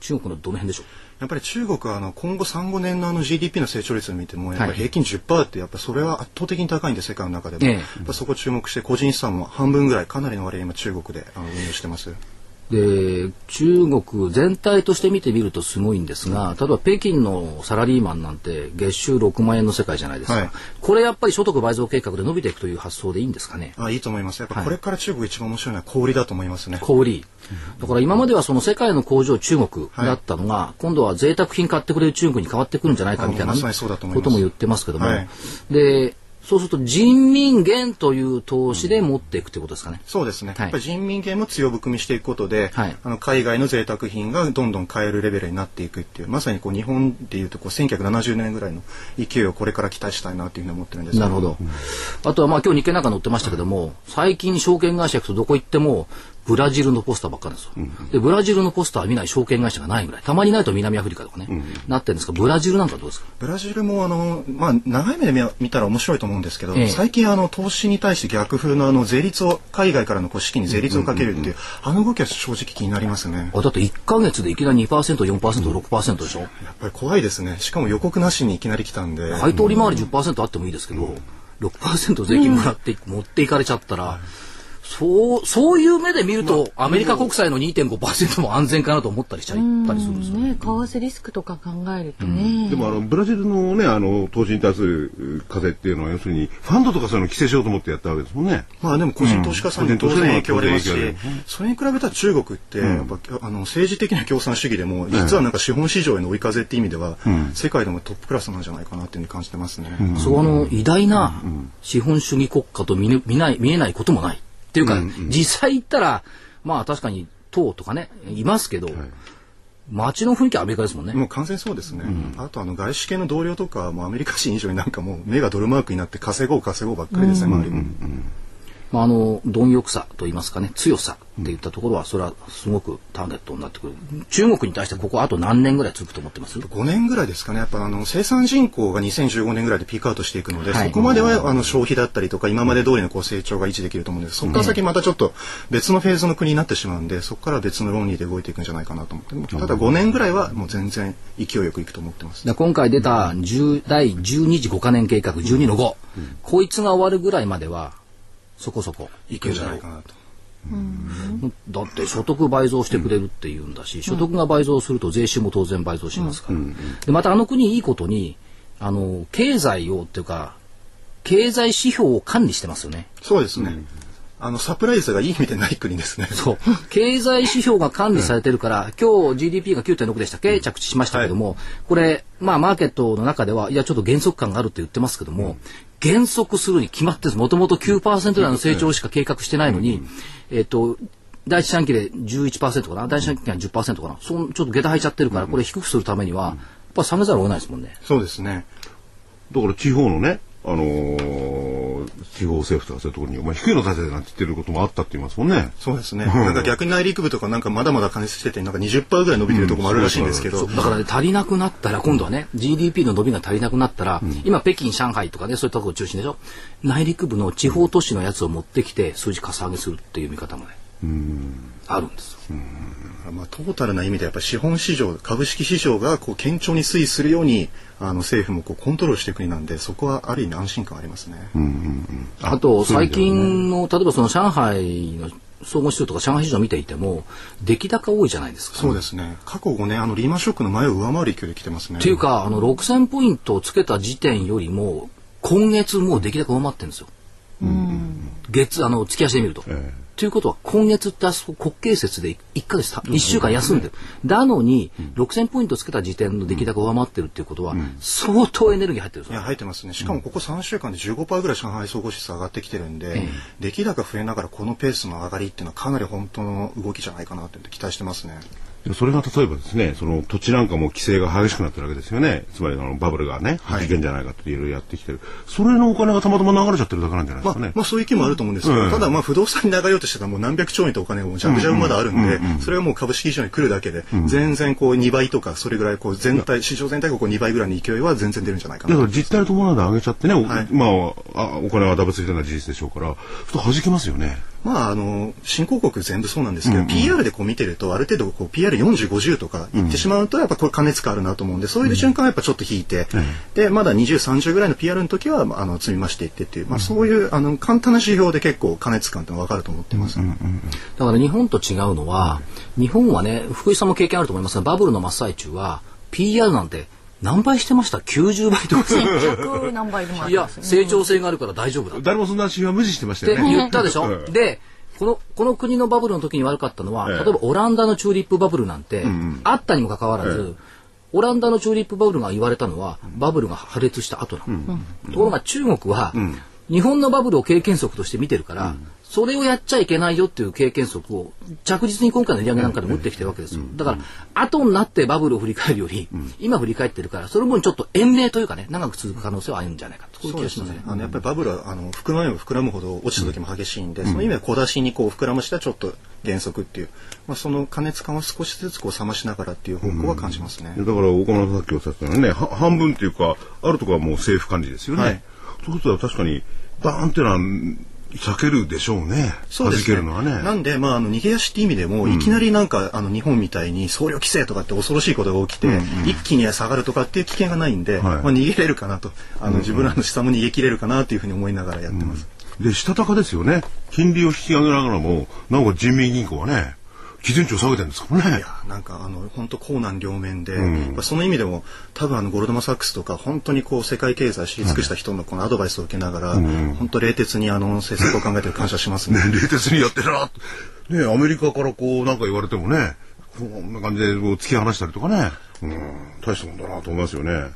中国のどの辺でしょう？やっぱり中国はあの今後3、5年のあの GDP の成長率を見てもやっぱり平均10%ってやっぱそれは圧倒的に高いんで世界の中でも、やっぱそこ注目して個人資産も半分ぐらいかなりの割合今中国であの運用してます。で中国全体として見てみるとすごいんですが例えば北京のサラリーマンなんて月収6万円の世界じゃないですか、はい、これやっぱり所得倍増計画で伸びていくという発想でいいんですかね？あいいと思います。やっぱこれから中国一番面白いのは小売だと思いますね。小売だから今まではその世界の工場中国だったのが、はい、今度は贅沢品買ってくれる中国に変わってくるんじゃないかみたいなことも言ってますけども、はい、でそうすると人民元という投資で持っていくということですかね。そうですね。はい、やっぱり人民元も強含みしていくことで、はい、あの海外の贅沢品がどんどん買えるレベルになっていくっていう、まさにこう日本でいうとこう1970年ぐらいの勢いをこれから期待したいなというふうに思ってるんですなるほど。うん、あとはまあ今日日経なんか載ってましたけども、最近証券会社行くとどこ行ってもブラジルのポスターばっかりですよ、うん、でブラジルのポスター見ない証券会社がないぐらい。たまにないと南アフリカとかね、うん、なってるんですがブラジルなんかどうですか？ブラジルもあの、まあ、長い目で見たら面白いと思うんですけど、ええ、最近あの投資に対して逆風のあの税率を海外からのこう資金に税率をかけるっていう,、あの動きは正直気になりますね。あだって1か月でいきなり 2%4%6% でしょ、うん、やっぱり怖いですね。しかも予告なしにいきなり来たんで。配当利回り10%あってもいいですけど、うん、6%税金もらって、持っていかれちゃったら、そう、そういう目で見ると、アメリカ国債の2.5%も安全かなと思ったりしちゃったりするんですよ。ね、為替リスクとか考えるとね。でもあの、ブラジルのね、あの、投資に対する風っていうのは、要するに、ファンドとかそういうの規制しようと思ってやったわけですもんね。まあでも個人投資家さんに当然影響ありますし、それに比べたら中国って、やっぱ、あの、政治的な共産主義でも、実はなんか資本市場への追い風って意味では、世界でもトップクラスなんじゃないかなっていうふうに感じてますね。その偉大な資本主義国家と見見ない、見えないこともない。っていうか、うんうん、実際行ったら、まあ確かに党とかね、いますけど、はい街の雰囲気はアメリカですもんね。もう完全そうですね。うん、あとあの外資系の同僚とかもアメリカ人以上になんかもう目がドルマークになって稼ごう稼ごうばっかりですね、周りも。うんうんまあ、あの貪欲さといいますかね強さっていったところはそれはすごくターゲットになってくる。中国に対してここあと何年ぐらい続くと思ってます？5年ぐらいですかね。やっぱあの生産人口が2015年ぐらいでピークアウトしていくので、はい、そこまではあの消費だったりとか今まで通りのこう成長が維持できると思うんです。そこから先またちょっと別のフェーズの国になってしまうんでそこから別の論理で動いていくんじゃないかなと思って。ただ5年ぐらいはもう全然勢いよくいくと思ってます。今回出た10第12次5カ年計画12の5、うん、こいつが終わるぐらいまではそこそこいけるんじゃないかなと。だって所得倍増してくれるっていうんだし、所得が倍増すると税収も当然倍増しますから、でまたあの国いいことにあの経済をっていうか経済指標を管理してますよね。そうですね。あの、サプライズがいい意味でない国ですね。そう。経済指標が管理されてるから、今日 GDP が9.6でしたっけ？着地しましたけども、これ、まあマーケットの中では、いや、ちょっと減速感があるって言ってますけども、減速するに決まって。もともと9%台の成長しか計画してないのに、えっと、第一四半期で11%かな？第一四半期が10%かな？そんちょっと下駄履いちゃってるから、これ低くするためには、やっぱ下げざるを得ないですもんね。そうですね。だから地方のね、あのー地方政府とかそういうところに、お前低いの出せなんて言ってることもあったって言いますもんね。そうですね。なんか逆に内陸部とかなんかまだまだ加熱してて、なんか20%ぐらい伸びてるところもあるらしいんですけど、そうだからね、足りなくなったら、今度はね、GDP の伸びが足りなくなったら、今、北京、上海とかね、そういうところを中心でしょ。内陸部の地方都市のやつを持ってきて、数字かさ上げするっていう見方もね、あるんですよ。まあ、トータルな意味でやっぱり資本市場株式市場がこう堅調に推移するようにあの政府もこうコントロールしていく国なんでそこはある意味安心感ありますね。あと、最そういう意味ではね近の、例えばその上海の総合指数とか上海市場見ていても、出来高多いじゃないですか。そうですね。過去5年あのリーマンショックの前を上回る勢いで来てますね。っていうか、あの、6000ポイントをつけた時点よりも、今月もう出来高上回ってるんですよ。月、あの、月足で見ると。えということは、今月ってあそこ国慶節で1ヶ月た、1週間休んでる。だのに、6000ポイントつけた時点の出来高上回ってるっていうことは、相当エネルギー入ってるいや入ってますね。しかもここ3週間で15%ぐらい上海総合指数上がってきてるんで、出来高増えながらこのペースの上がりっていうのはかなり本当の動きじゃないかなって期待してますね。でそれが例えばですね、その土地なんかも規制が激しくなってるわけですよね。つまりあのバブルがね、はい事件じゃないかっていろいろやってきてる。それのお金がたまたま流れちゃってるだけなんじゃないでますあかね。まあそういう気もあると思うんですけど、うんただまあ不動産に流れようとしてたらもう何百兆円とお金がもうジャブジャブまだあるんで、それがもう株式市場に来るだけで、全然こう2倍とかそれぐらいこう全体、市場全体がこう2倍ぐらいの勢いは全然出るんじゃないかなとだから実態に伴うで上げちゃってね、おはいまああ、お金はダブついてるのは事実でしょうから、ちょっと弾けますよね。まあ、あの、新興国全部そうなんですけど、PR でこう見てると、ある程度こう PR40、50とか言ってしまうと、やっぱこれ加熱感あるなと思うんで、そういう瞬間はやっぱちょっと引いて、で、まだ20、30ぐらいの PR の時は、まああの、積み増していってっていう、まあそういう、あの、簡単な指標で結構加熱感ってのは分かると思ってます。だから日本と違うのは、日本はね、福井さんも経験あると思いますが、バブルの真っ最中は、PR なんて何倍してました ?90 倍とか。100何倍でもあいや。成長性があるから大丈夫だ。っ誰もそんな指標は無視してましたてよね。言ったでしょ、うんで、この、この国のバブルの時に悪かったのは、ええ例えばオランダのチューリップバブルなんて、あったにもかかわらず、オランダのチューリップバブルが言われたのは、バブルが破裂した後なの。ところが中国は、日本のバブルを経験則として見てるから、それをやっちゃいけないよっていう経験則を着実に今回の利上げなんかで持ってきてるわけですよ。だから、後になってバブルを振り返るより、今振り返ってるから、その分ちょっと延命というかね、長く続く可能性はあるんじゃないかと。こういう気がしますね。あのやっぱりバブルはあの膨らめば膨らむほど落ちた時も激しいんで、その意味では小出しにこう膨らましてはちょっと減速っていう、まあ、その加熱感を少しずつこう冷ましながらっていう方向は感じますね。だから岡村さんさっきおっしゃったようにね、は半分っていうか、あるところはもう政府管理ですよね。はいそういうことは確かに、バーンっていうのは、避けるでしょうね。そうですね。はね。なんで、まあ、あの、逃げ足って意味でも、いきなりなんか、あの、日本みたいに総量規制とかって恐ろしいことが起きて、一気に下がるとかっていう危険がないんで、はいまあ、逃げれるかなと、あの、自分らの資産も逃げ切れるかなというふうに思いながらやってます。で、したたかですよね。金利を引き上げながらも、なんか人民銀行はね、基準値を下げてるんですか？らねい。やなんかあの本当高難両面で、やっぱその意味でも多分あのゴルドマン・サックスとか本当にこう世界経済を知り尽くした人のこのアドバイスを受けながら、本当冷徹にあの政策を考えてる感謝しますね。ね、冷徹にやってるなってね、アメリカからこう、なんか言われてもね、こんな感じでこう突き放したりとかね、うん、大したもんだなと思いますよね。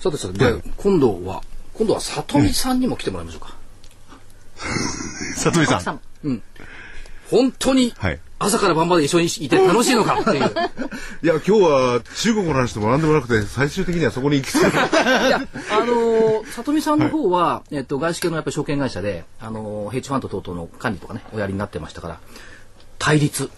さてさて、で、今度は、今度は里見さんにも来てもらいましょうか。里見さん。奥様本当にはい、朝から晩まで一緒にいて楽しいのかっていう。いや、今日は中国の話でも何でもなくて、最終的にはそこに行き着く。いや、あのー、里見さんの方は、えっと、外資系のやっぱり証券会社で、あのー、ヘッジファンド等々の管理とかね、おやりになってましたから、対立。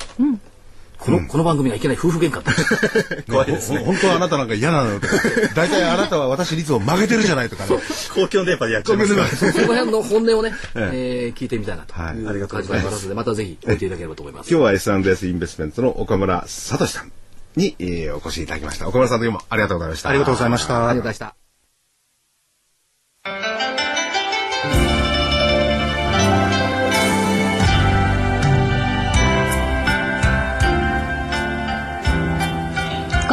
この、この番組がいけない夫婦喧嘩って。怖いですね。ほ本当はあなたなんか嫌なのとか、大体あなたは私率を曲げてるじゃないとかね。公共の電波でやっちゃいますから。その辺の本音をね、ええー聞いてみたいなとはいいうありがとう感じございますがありますので、またぜひ聞いていただければと思います。今日は S&S インベストメントの岡村聡さんに、えーお越しいただきました。岡村さんどうもありがとうございました。ありがとうございましたありがとうございました。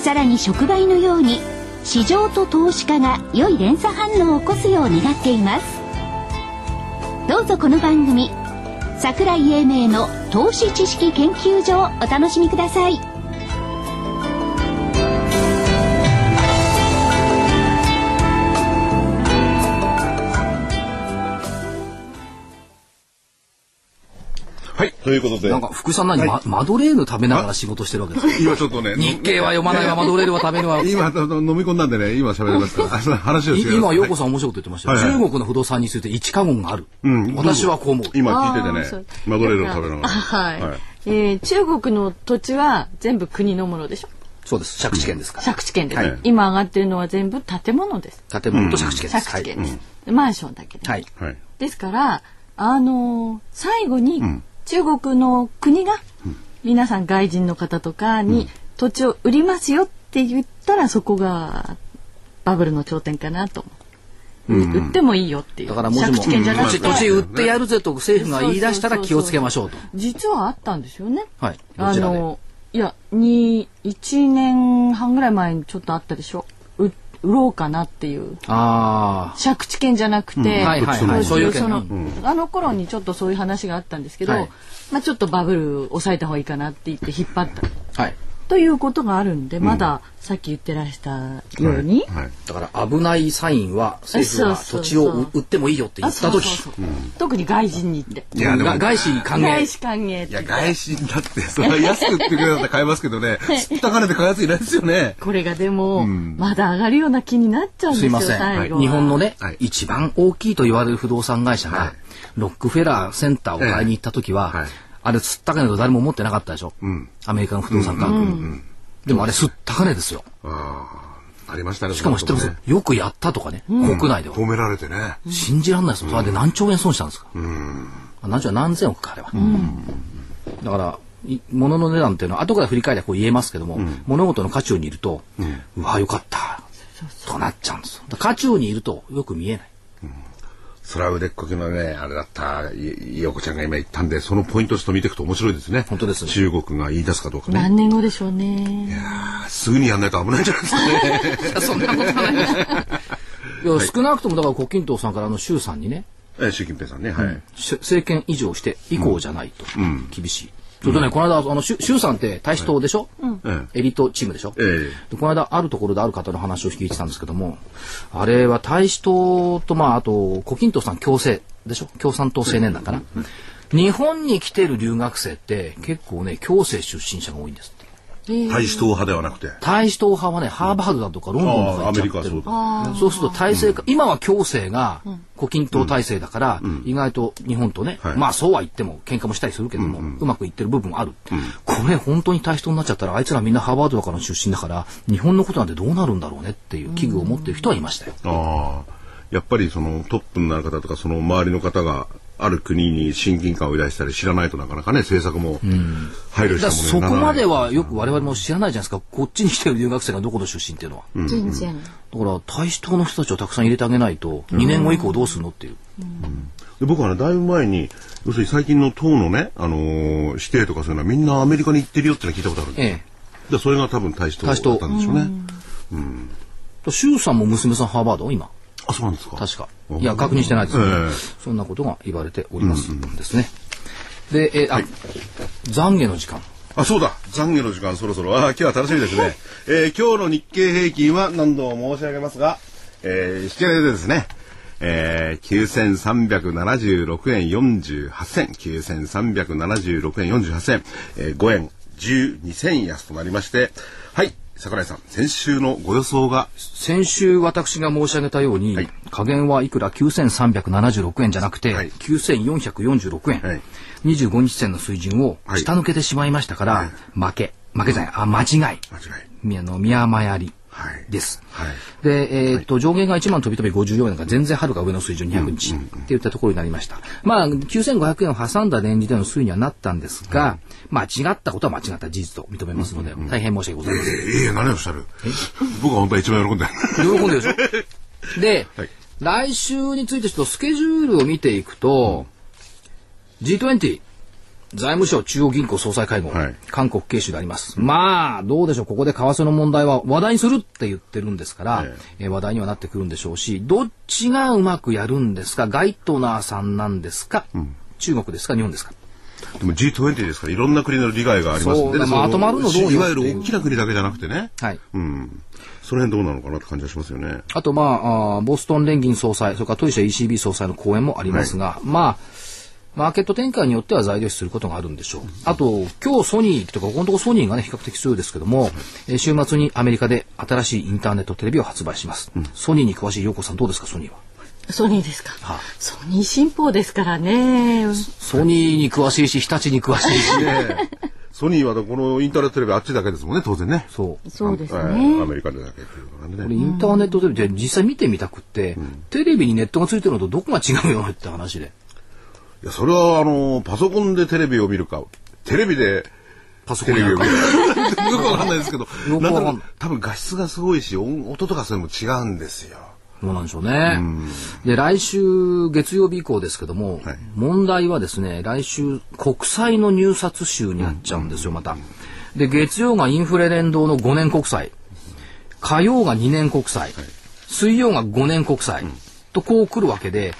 さらに触媒のように市場と投資家が良い連鎖反応を起こすよう願っています。どうぞこの番組桜井英明の投資知識研究所をお楽しみください。ということで。なんか福井さん何、まマドレーヌ食べながら仕事してるわけですか？今ちょっとね。日経は読まないわマドレーヌは食べるわ。今、あの飲み込んだんでね、今喋りますから。話をしてい今陽子さん面白いこと言ってましたよ、はいはい。中国の不動産について一過言がある、ん。私はこう思う。今聞いててね、マドレーヌを食べながら。はい、はい。えー中国の土地は全部国のものでしょ？そうです。借地権ですから、借地権です、はい。今上がってるのは全部建物です。建物と借地権です、借地権です、でマンションだけで、はい、はい。ですからあのー最後に中国の国が皆さん外人の方とかに土地を売りますよって言ったらそこがバブルの頂点かなと売ってもいいよっていう。だからもしも土地売ってやるぜと政府が言い出したら気をつけましょうと。実はあったんですよね。はい。どあのいやに1年半ぐらい前にちょっとあったでしょ。う売ろうかなっていう。あ借地権じゃなくて、あの頃にちょっとそういう話があったんですけど、はい。まあちょっとバブル抑えた方がいいかなって言って引っ張った。あはいということがあるんで、まださっき言ってらしたように、はい。だから危ないサインは政府は土地を売ってもいいよって言あった時。特に外人にって。いやでもが外資歓迎。外資歓迎いや、外資だって、それは安く売ってくれたら買えますけどね、吸った金で買うやついないですよね。これがでも、まだ上がるような気になっちゃうんですよすいません、最後は。日本のね、はい。一番大きいと言われる不動産会社が、はい。ロックフェラーセンターを買いに行った時は、あれ吸った金と誰も思ってなかったでしょ、ん。アメリカの不動産価格、でもあれ吸った金ですよ。ああ、ありましたね。しかも知ってます、そんなこよくやったとかね、国内では。褒められてね。信じられないですよ。それで何兆円損したんですか、何兆円何千億かあれは、だからい物の値段っていうのは後から振り返りはこう言えますけども、物事の渦中にいると、うわよかった。となっちゃうんですよ。渦中にいるとよく見えないそれは腕っこきのね、あれだった、い陽子ちゃんが今言ったんで、そのポイントちょっと見ていくと面白いですね。本当ですね中国が言い出すかどうかね。何年後でしょうねあすぐにやんないと危ないんじゃないですかね。そんなことはないです。いや、少なくともだから胡錦涛さんからあの周さんにね、え習近平さんね、はい。し政権移譲して以降じゃないと、厳しい。それとね、この間、あの、周周さんって大使党でしょ、えエリートチームでしょ、ええ。でこの間、あるところである方の話を聞いてたんですけども、あれは大使党と、まあ、あと、胡錦涛さん共生でしょ？共産党青年団かな、日本に来てる留学生って結構ね、共生出身者が多いんです。大使党派ではなくて。大使党派はね、ハーバードだとかロンドンとか行っちゃってる。ああアメリカはそうそうすると体制か、今は共生が胡錦涛体制だから、意外と日本とね、はい。まあそうは言っても喧嘩もしたりするけども、うまくいってる部分もある。これ本当に大使党になっちゃったら、あいつらみんなハーバードとかの出身だから、日本のことなんてどうなるんだろうねっていう危惧を持ってる人はいましたよ。ああ。やっぱりそのトップになる方とか、その周りの方が、ある国に親近感を抱いたり知らないとなかなかね、政策も配慮しだからそたものにならない。こまではよく我々も知らないじゃないですか。こっちに来てる留学生がどこの出身っていうのは。全然だから大使党の人たちをたくさん入れてあげないと、2年後以降どうするのっていう。で僕はね、だいぶ前に、要するに最近の党のね、あのー指定とかそういうのはみんなアメリカに行ってるよってのは聞いたことあるんですよ。ええ。でそれが多分大使党だったんでしょうね。周さんも娘さんハーバード？今。あ、そうなんですか。確か。いや、確認してないですけど、ええそんなことが言われておりますですね。で、えーあ、懺悔の時間。あ、そうだ。懺悔の時間そろそろ。あ、今日は楽しみですね。えー今日の日経平均は何度も申し上げますが、えー、引き上げでですね、えー、9376円48銭、9376円48銭、えー、5円12銭安となりまして、はい、桜井さん、先週のご予想が。先週私が申し上げたように、はい、加減はいくら9376円じゃなくて、はい、9446円、はい、25日線の水準を下抜けてしまいましたから、はい、負け、負けじゃない、あ、間違い。間違い。あの、宮山やり。です。はい、で、えー、っと、上限が1万飛び飛び54円が全然はるか上の水準200日っていったところになりました。まあ、9500円を挟んだレンジでの推移にはなったんですが、間違ったことは間違った事実と認めますので、大変申し訳ございません。ええー、何をおっしゃる？僕は本当は一番喜んで喜んでるでしょ？で、はい、来週についてちょっとスケジュールを見ていくと、G20、財務省中央銀行総裁会合、はい、韓国経収であります。まあ、どうでしょう、ここで為替の問題は話題にするって言ってるんですから、えー、話題にはなってくるんでしょうし、どっちがうまくやるんですか、ガイトナーさんなんですか、うん、中国ですか、日本ですか？でも G20 ですからいろんな国の利害があります。ので、まとまるのどういわゆる大きな国だけじゃなくてね、はい。うん、その辺どうなのかなって感じがしますよね。あと、まあ、あボストン連銀総裁、それからトイシャ ECB 総裁の講演もありますが、はい、まあ、マーケット展開によっては材料視することがあるんでしょう。あと、今日ソニーとか、ここのところソニーがね、比較的強いですけども、えー、週末にアメリカで新しいインターネットテレビを発売します。うん、ソニーに詳しい陽子さんどうですか、ソニーは？ソニーですか？はあ、ソニー新報ですからね。ソニーに詳しいし、日立に詳しいしね。ソニーはこのインターネットテレビあっちだけですもんね、当然ね。そう。そうですね。アメリカでだけっていうのがね。インターネットテレビって実際見てみたくって、うん、テレビにネットがついてるのとどこが違うよって話で。いや、それは、あの、パソコンでテレビを見るか、テレビで、パソコンを見るか。よくわかんないですけど、なん多分画質がすごいし、音とかそれも違うんですよ。そうなんでしょうね。うで、来週月曜日以降ですけども、はい、問題はですね、来週国債の入札週になっちゃうんですよ、また。で、月曜がインフレ連動の5年国債、火曜が2年国債、水曜が5年国債、とこう来るわけで、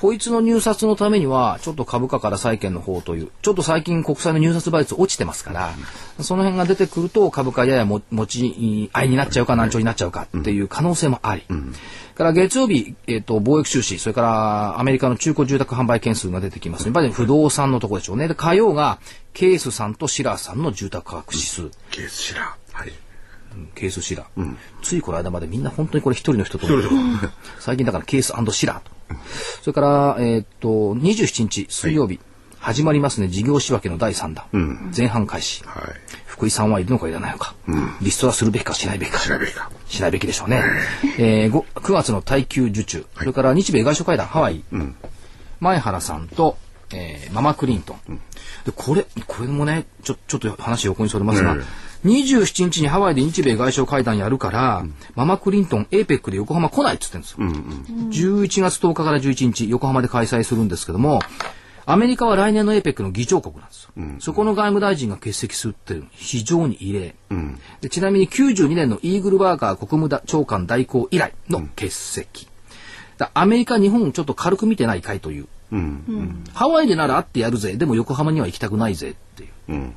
こいつの入札のためには、ちょっと株価から債券の方という、ちょっと最近国債の入札倍率落ちてますから、その辺が出てくると株価やや持ち合いになっちゃうか難聴になっちゃうかっていう可能性もあり、から月曜日、えっ、ー、と、貿易収支、それからアメリカの中古住宅販売件数が出てきます。やっぱり不動産のところでしょうね。で、火曜がケースさんとシラーさんの住宅価格指数。ケースシラー。はい。ケースシラー、うん、ついこの間までみんな本当にこれ一人の人と 最近だからケースシラーと。それから、えー、っと27日水曜日、はい、始まりますね。事業仕分けの第3弾、うん、前半開始、はい、福井さんはいるのかいらないのか、うん、リストラするべきかしないべきか。しないべきか。しないべきでしょうね、えー、9月の耐久受注、それから日米外相会談ハワイ、前原さんと、えー、ママクリントン、でこれこれもねちょちょっと話横にそれますが、27日にハワイで日米外相会談やるから、うん、ママクリントン APEC で横浜来ないっつってんですよ、うんうん、11月10日から11日横浜で開催するんですけどもアメリカは来年の APEC の議長国なんですよ、うん、そこの外務大臣が欠席するって非常に異例、うん、でちなみに92年のイーグルバーガー国務長官代行以来の欠席、うん、アメリカ日本ちょっと軽く見てないかいという、ハワイでなら会ってやるぜ。でも横浜には行きたくないぜっていう、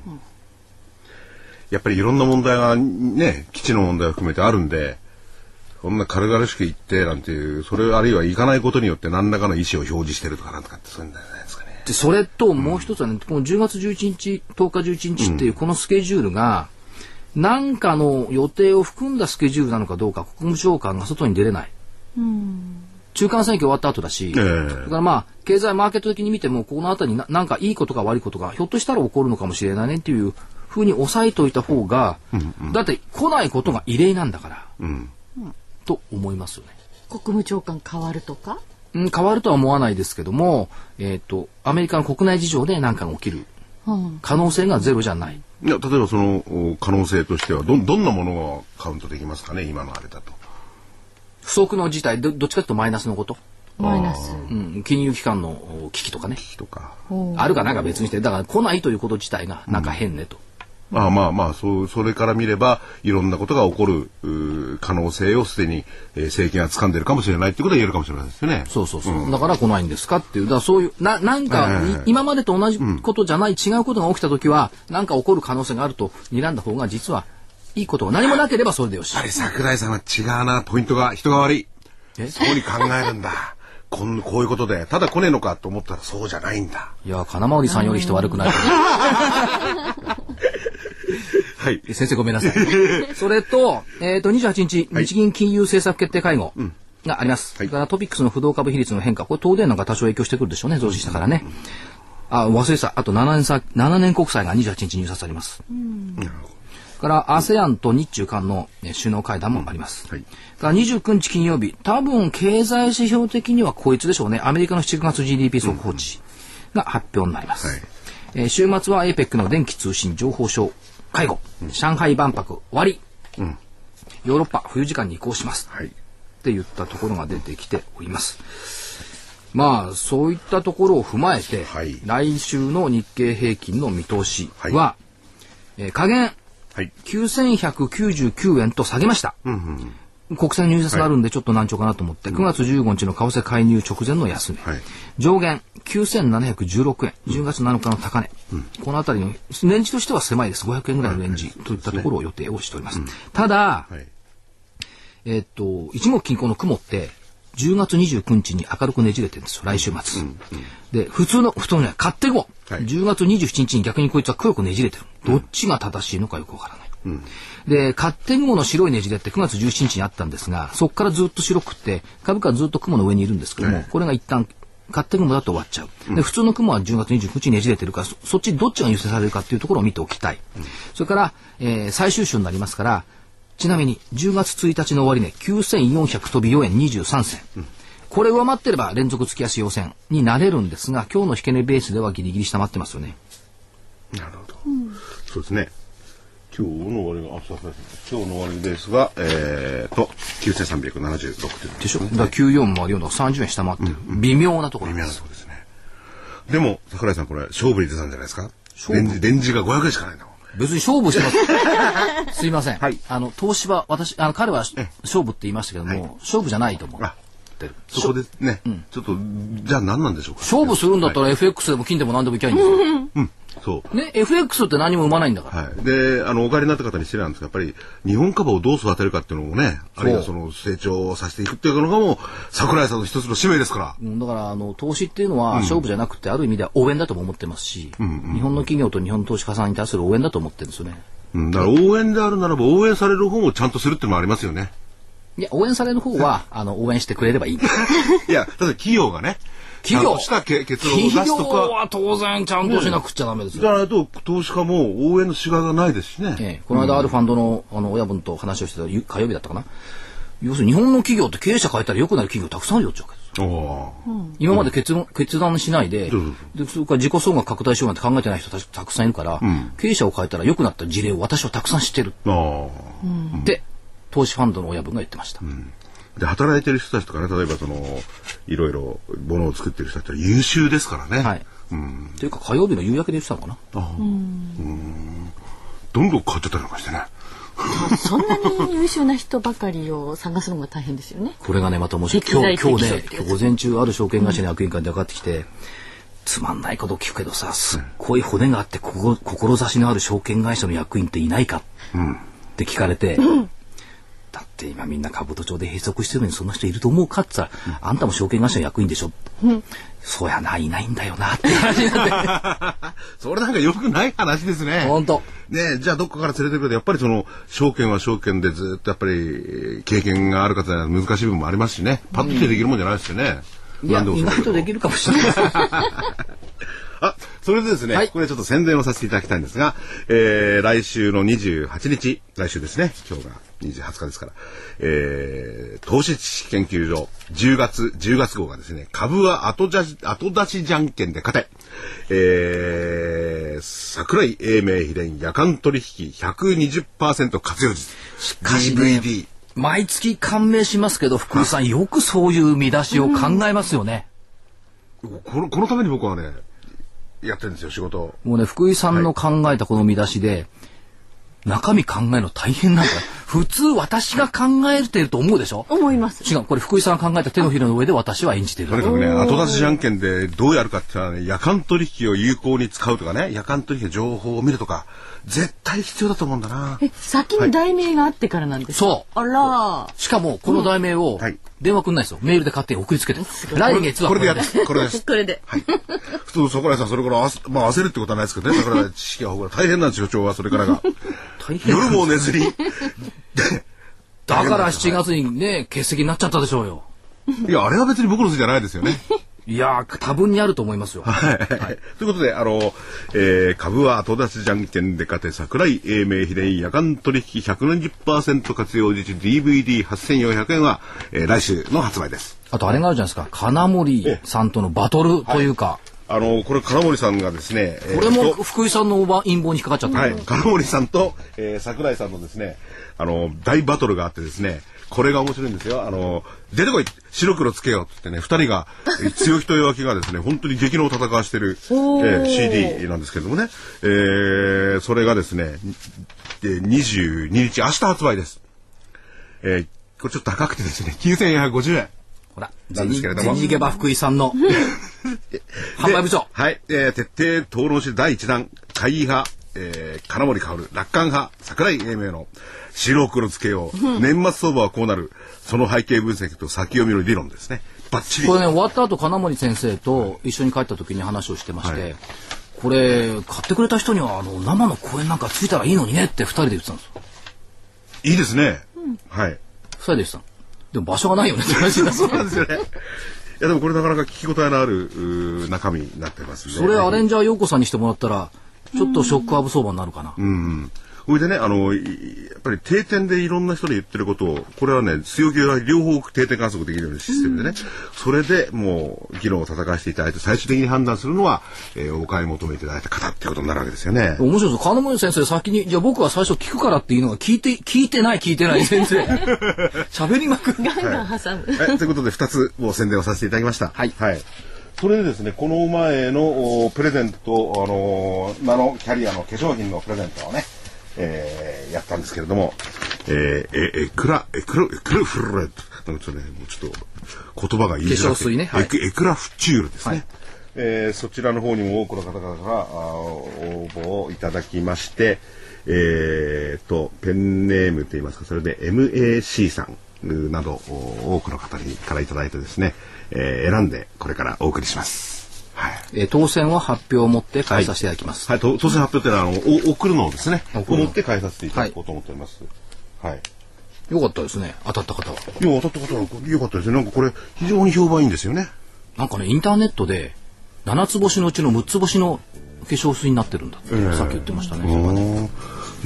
やっぱりいろんな問題がね、基地の問題を含めてあるんで、こんな軽々しく言ってなんていう、それあるいは行かないことによって何らかの意思を表示してるとかなんとかってそういうんじゃないですかね。で、それともう一つはね、この10月11日、10日11日っていうこのスケジュールが、何かの予定を含んだスケジュールなのかどうか、国務長官が外に出れない。うん中間選挙終わった後だし、えー、だからまあ、経済マーケット的に見ても、この後に何かいいことか悪いことが、ひょっとしたら起こるのかもしれないねっていうふうに押さえといた方が、うんうん、だって来ないことが異例なんだから、うん、と思いますよね。国務長官変わるとか？うん、変わるとは思わないですけども、えっ、ー、と、アメリカの国内事情で何かが起きる可能性がゼロじゃない。いや、例えばその可能性としては、ど、どんなものがカウントできますかね、今のあれだと。不測の事態、ど、どっちかというとマイナスのこと。マイナス。うん、金融機関の危機とかね。危機とか。あるかなんか別にして、だから来ないということ自体がなんか変ねと。まあまあまあ、そう、それから見れば、いろんなことが起こる可能性をすでに、えー、政権は掴んでるかもしれないっていうことは言えるかもしれないですよね。そうそうそう。うん、だから来ないんですかっていう。だからそういう、な、なんか、今までと同じことじゃない、うん、違うことが起きたときは、なんか起こる可能性があると睨んだ方が、実はいいことが何もなければそれでよし。やっぱり桜井さんは違うな、ポイントが人が悪い。え？そうに考えるんだ。こんこういうことで、ただ来ねえのかと思ったらそうじゃないんだ。いや、金回りさんより人悪くない。はい。先生ごめんなさい。それと、えっ、と、28日、日銀金融政策決定会合があります。それからトピックスの不動株比率の変化、これ東電なんか多少影響してくるでしょうね、増資したからね。あ、忘れてた。あと7年さ、7年国債が28日入札あります。から ASEAN と日中間のえ首脳会談もあります。はいから29日金曜日、多分経済指標的にはこいつでしょうね。アメリカの7月 GDP 速報値が発表になります。はいえー週末は APEC の電気通信情報省会合、上海万博終わり、ヨーロッパ冬時間に移行します。はい。って言ったところが出てきております。まあ、そういったところを踏まえて、はい来週の日経平均の見通しは、えー下限はい。9199円と下げました。国債の入札があるんでちょっと難聴かなと思って、9月15日の為替介入直前の安値、はい。上限9716円、10月7日の高値、このあたりのレンジとしては狭いです。500円ぐらいのレンジといったところを予定をしております。ただ、はい。えっと、一目均衡の雲って、10月29日に明るくねじれてるんですよ、来週末。で、普通の、普通のね、勝手雲、はい。10月27日に逆にこいつは黒くねじれてる。どっちが正しいのかよくわからない。で、勝手雲の白いねじれって9月17日にあったんですが、そこからずっと白くって、株価はずっと雲の上にいるんですけども、これが一旦、勝手雲だと終わっちゃう。で、普通の雲は10月29日にねじれてるから、そそっちどっちが優先されるかっていうところを見ておきたい。それから、えー最終週になりますから、ちなみに10月1日の終値、9400飛び4円23銭。これ上回ってれば連続月足要線になれるんですが、今日の引け値ベースではギリギリ下回ってますよね。なるほど。そうですね。今日の終わりが、今日の終わりベースが、えーと、9376点。でしょだから94もあるような30円下回ってる。微妙なところ微妙な。ところですね。でも、桜井さんこれ、勝負に出たんじゃないですか？レンジ、レンジが500円しかないんだもん。別に勝負してます。すいません。はいあの、東芝、私、あの、彼は勝負って言いましたけども、勝負じゃないと思う。あ、そこでね、ちょっと、じゃあ何なんでしょうか？勝負するんだったら FX でも金でも何でもいきゃいいんですよ。うん、そう。ね、FX って何も生まないんだから。はい。で、あの、お帰りになった方に失礼なんですが、やっぱり、日本株をどう育てるかっていうのをね、あるいはその、成長させていくっていうのがもう、桜井さんの一つの使命ですから。うんだから、あの、投資っていうのは勝負じゃなくて、ある意味では応援だとも思ってますし、日本の企業と日本の投資家さんに対する応援だと思ってるんですよね。うん、だから応援であるならば、応援される方もちゃんとするっていうのもありますよね。いや、応援される方は、あの、応援してくれればいい。いや、ただ企業がね、企業したけ結論を出企業すとか、は当然ちゃんとしなくちゃダメですよ。じゃないと、投資家も応援のしがいがないですしね。ええ、この間あるファンドの、あの、親分と話をしてたゆ火曜日だったかな？要するに日本の企業って経営者変えたら良くなる企業たくさんあるよってわけです。今まで結論、決断しないで、で、それから自己総額拡大しようなんて考えてない人たちたくさんいるから、経営者を変えたら良くなった事例を私はたくさん知ってるって、投資ファンドの親分が言ってました。で、働いてる人たちとかね、例えばその、いろいろ物を作ってる人たちは優秀ですからね。はい。というか火曜日の夕焼けで言ってたのかな？どんどん変わっちゃったりなんかしてね。そんなに優秀な人ばかりを探すのが大変ですよね。これがね、また面白い。今日、今日ね今日午前中ある証券会社に役員会で分かってきて、つまんないこと聞くけどさ、すっごい骨があって、ここ志のある証券会社の役員っていないか、って聞かれて、だって今みんな株都庁で閉塞してるのにそんな人いると思うかって言ったら、あんたも証券会社の役員でしょ、そうやな、いないんだよな、って話になって。それなんか良くない話ですね。ほんと。ねじゃあどっかから連れてくると、やっぱりその、証券は証券でずっとやっぱり、経験がある方には難しい部分もありますしね。パッとできるもんじゃないですよね。いや、何でも意外とできるかもしれないです。あ、それでですね、はいここでちょっと宣伝をさせていただきたいんですが、えー、来週の28日、来週ですね、今日が28日ですから、えー、投資知識研究所10月、10月号がですね、株は後じゃ後出しじゃんけんで勝て、えー、桜井英明秘伝夜間取引120%活用術。しかしね DVD。毎月感銘しますけど、福井さん、よくそういう見出しを考えますよね。この、このために僕はね、やってるんですよ、仕事を。もうね、福井さんの考えたこの見出しで、中身考えるの大変なんだ。普通私が考えてると思うでしょ？思います。違う、これ福井さんが考えた手のひらの上で私は演じてるとに。かくね、後出しじゃんけんでどうやるかって言ったらね、夜間取引を有効に使うとかね、夜間取引の情報を見るとか、絶対必要だと思うんだな。え、先に題名があってからなんですか、そうあら。しかも、この題名をはい電話くんないですよ。メールで勝手に送りつけて。来月はこれでやって、これです。これで。普通、桜井さん、それからあす、まあ、焦るってことはないですけどね、桜井知識が豊富大変なんですよ、所長は、それからが。大変夜も寝ずに。だから7月にね、欠席になっちゃったでしょうよ。いや、あれは別に僕のせいじゃないですよね。いやー、多分にあると思いますよ。はい。ということで、あの、えー、株は後出しじゃんけんで勝て、桜井英明秘伝夜間取引140%活用実 DVD8400 円は、えー、来週の発売です。あとあれがあるじゃないですか。金森さんとのバトルというか、あの、これ、金森さんがですね、えーこれもと福井さんの陰謀に引っかかっちゃった。はい、金森さんと、えー、桜井さんのですね、あの、大バトルがあってですね、これが面白いんですよ。あの、出てこい白黒つけようって言ってね、二人が、えー強気と弱気がですね、本当に激の戦わしてる、えー CD なんですけどもね、えー、それがですね、えー22日、明日発売です。えー、これちょっと高くてですね、9450円。ほら、なんですけれども銭ゲバ福井さんの 販売部長。はい、えー、徹底討論して第1弾、会議派、えー、金森薫、楽観派、桜井英明の白黒つけよう、年末相場はこうなる、その背景分析と先読みの理論ですね。バッチリ。これね、終わった後、金森先生と一緒に帰った時に話をしてまして、はいこれ、買ってくれた人には、あの、生の公演なんかついたらいいのにねって二人で言ってたんですよ。いいですね。はい。二人で言ってたの。でも場所がないよねって話になってそうなんですよね。いやでもこれなかなか聞き応えのある中身になってますんで。それアレンジャー陽子さんにしてもらったら、ちょっとショックアブ相場になるかな。うん。それでね、あの、いやっぱり定点でいろんな人に言ってることを、これはね、強気が両方定点観測できるようなシステムでね、それでもう、議論を戦わせていただいて、最終的に判断するのは、えーお買い求めていただいた方ってことになるわけですよね。面白いです金森先生先に、じゃあ僕は最初聞くからっていうのが聞いて、聞いてない聞いてない先生。喋りまくる。ガンガン挟む。はい、ということで、二つもう宣伝をさせていただきました。はいはい。それでですね、この前のおプレゼント、あのーナノキャリアの化粧品のプレゼントをね、えーやったんですけれども、えー、え、エクラ、エクラ、エクラフルレッド。なんかちょっとね、もうちょっと言葉が言いづらくて化粧水ねはいエクラフチュールですね。はいえーそちらの方にも多くの方々から応募をいただきまして、えー、と、ペンネームといいますか、それで MAC さんなどお多くの方にからいただいてですね、えー選んでこれからお送りします。はい。えー当選は発表を持って返させていただきます。はい、と当選発表ってのは、あの、お送るのをですね、持って返させていただこうと思っております。はい。よかったですね、当たった方は。いや、当たった方はよかったですね。なんかこれ、非常に評判いいんですよね。なんかね、インターネットで、7つ星のうちの6つ星の化粧水になってるんだって、さっき言ってましたね。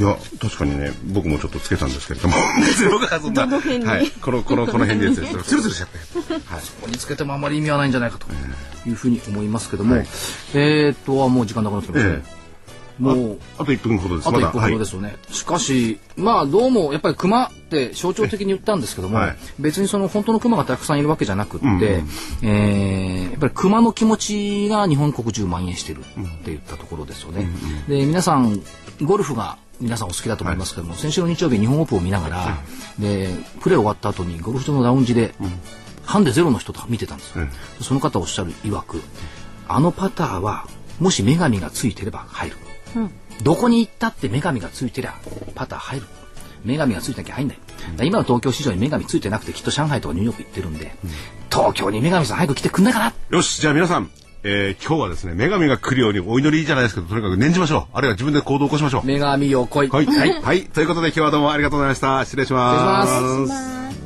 いや、確かにね、僕もちょっとつけたんですけれども。はい。この、この、この辺でですね、ツルツルしちゃって。はい。ここにつけてもあまり意味はないんじゃないかというふうに思いますけども、えーっと、あもう時間なくなってきましたねえもう、あと1分ほどです。あとまだ一歩ほどですよね。しかし、まあどうもやっぱり熊って象徴的に言ったんですけども、はい別にその本当の熊がたくさんいるわけじゃなくって、えーやっぱり熊の気持ちが日本国中蔓延しているって言ったところですよね。で皆さんゴルフが皆さんお好きだと思いますけども、先週の日曜日日本オープンを見ながら、でプレー終わった後にゴルフ場のラウンジで、ハンデゼロの人と見てたんですよ。その方おっしゃる曰く、あのパターはもし女神がついてれば入る。どこに行ったって女神がついてりゃパター入る。女神がついてなきゃ入んない。今の東京市場に女神ついてなくてきっと上海とかニューヨーク行ってるんで、東京に女神さん早く来てくんないかなよし、じゃあ皆さん、えー今日はですね、女神が来るようにお祈りじゃないですけど、とにかく念じましょう。あるいは自分で行動を起こしましょう。女神よ来い。はい。はい。はい。ということで今日はどうもありがとうございました。失礼します。失礼します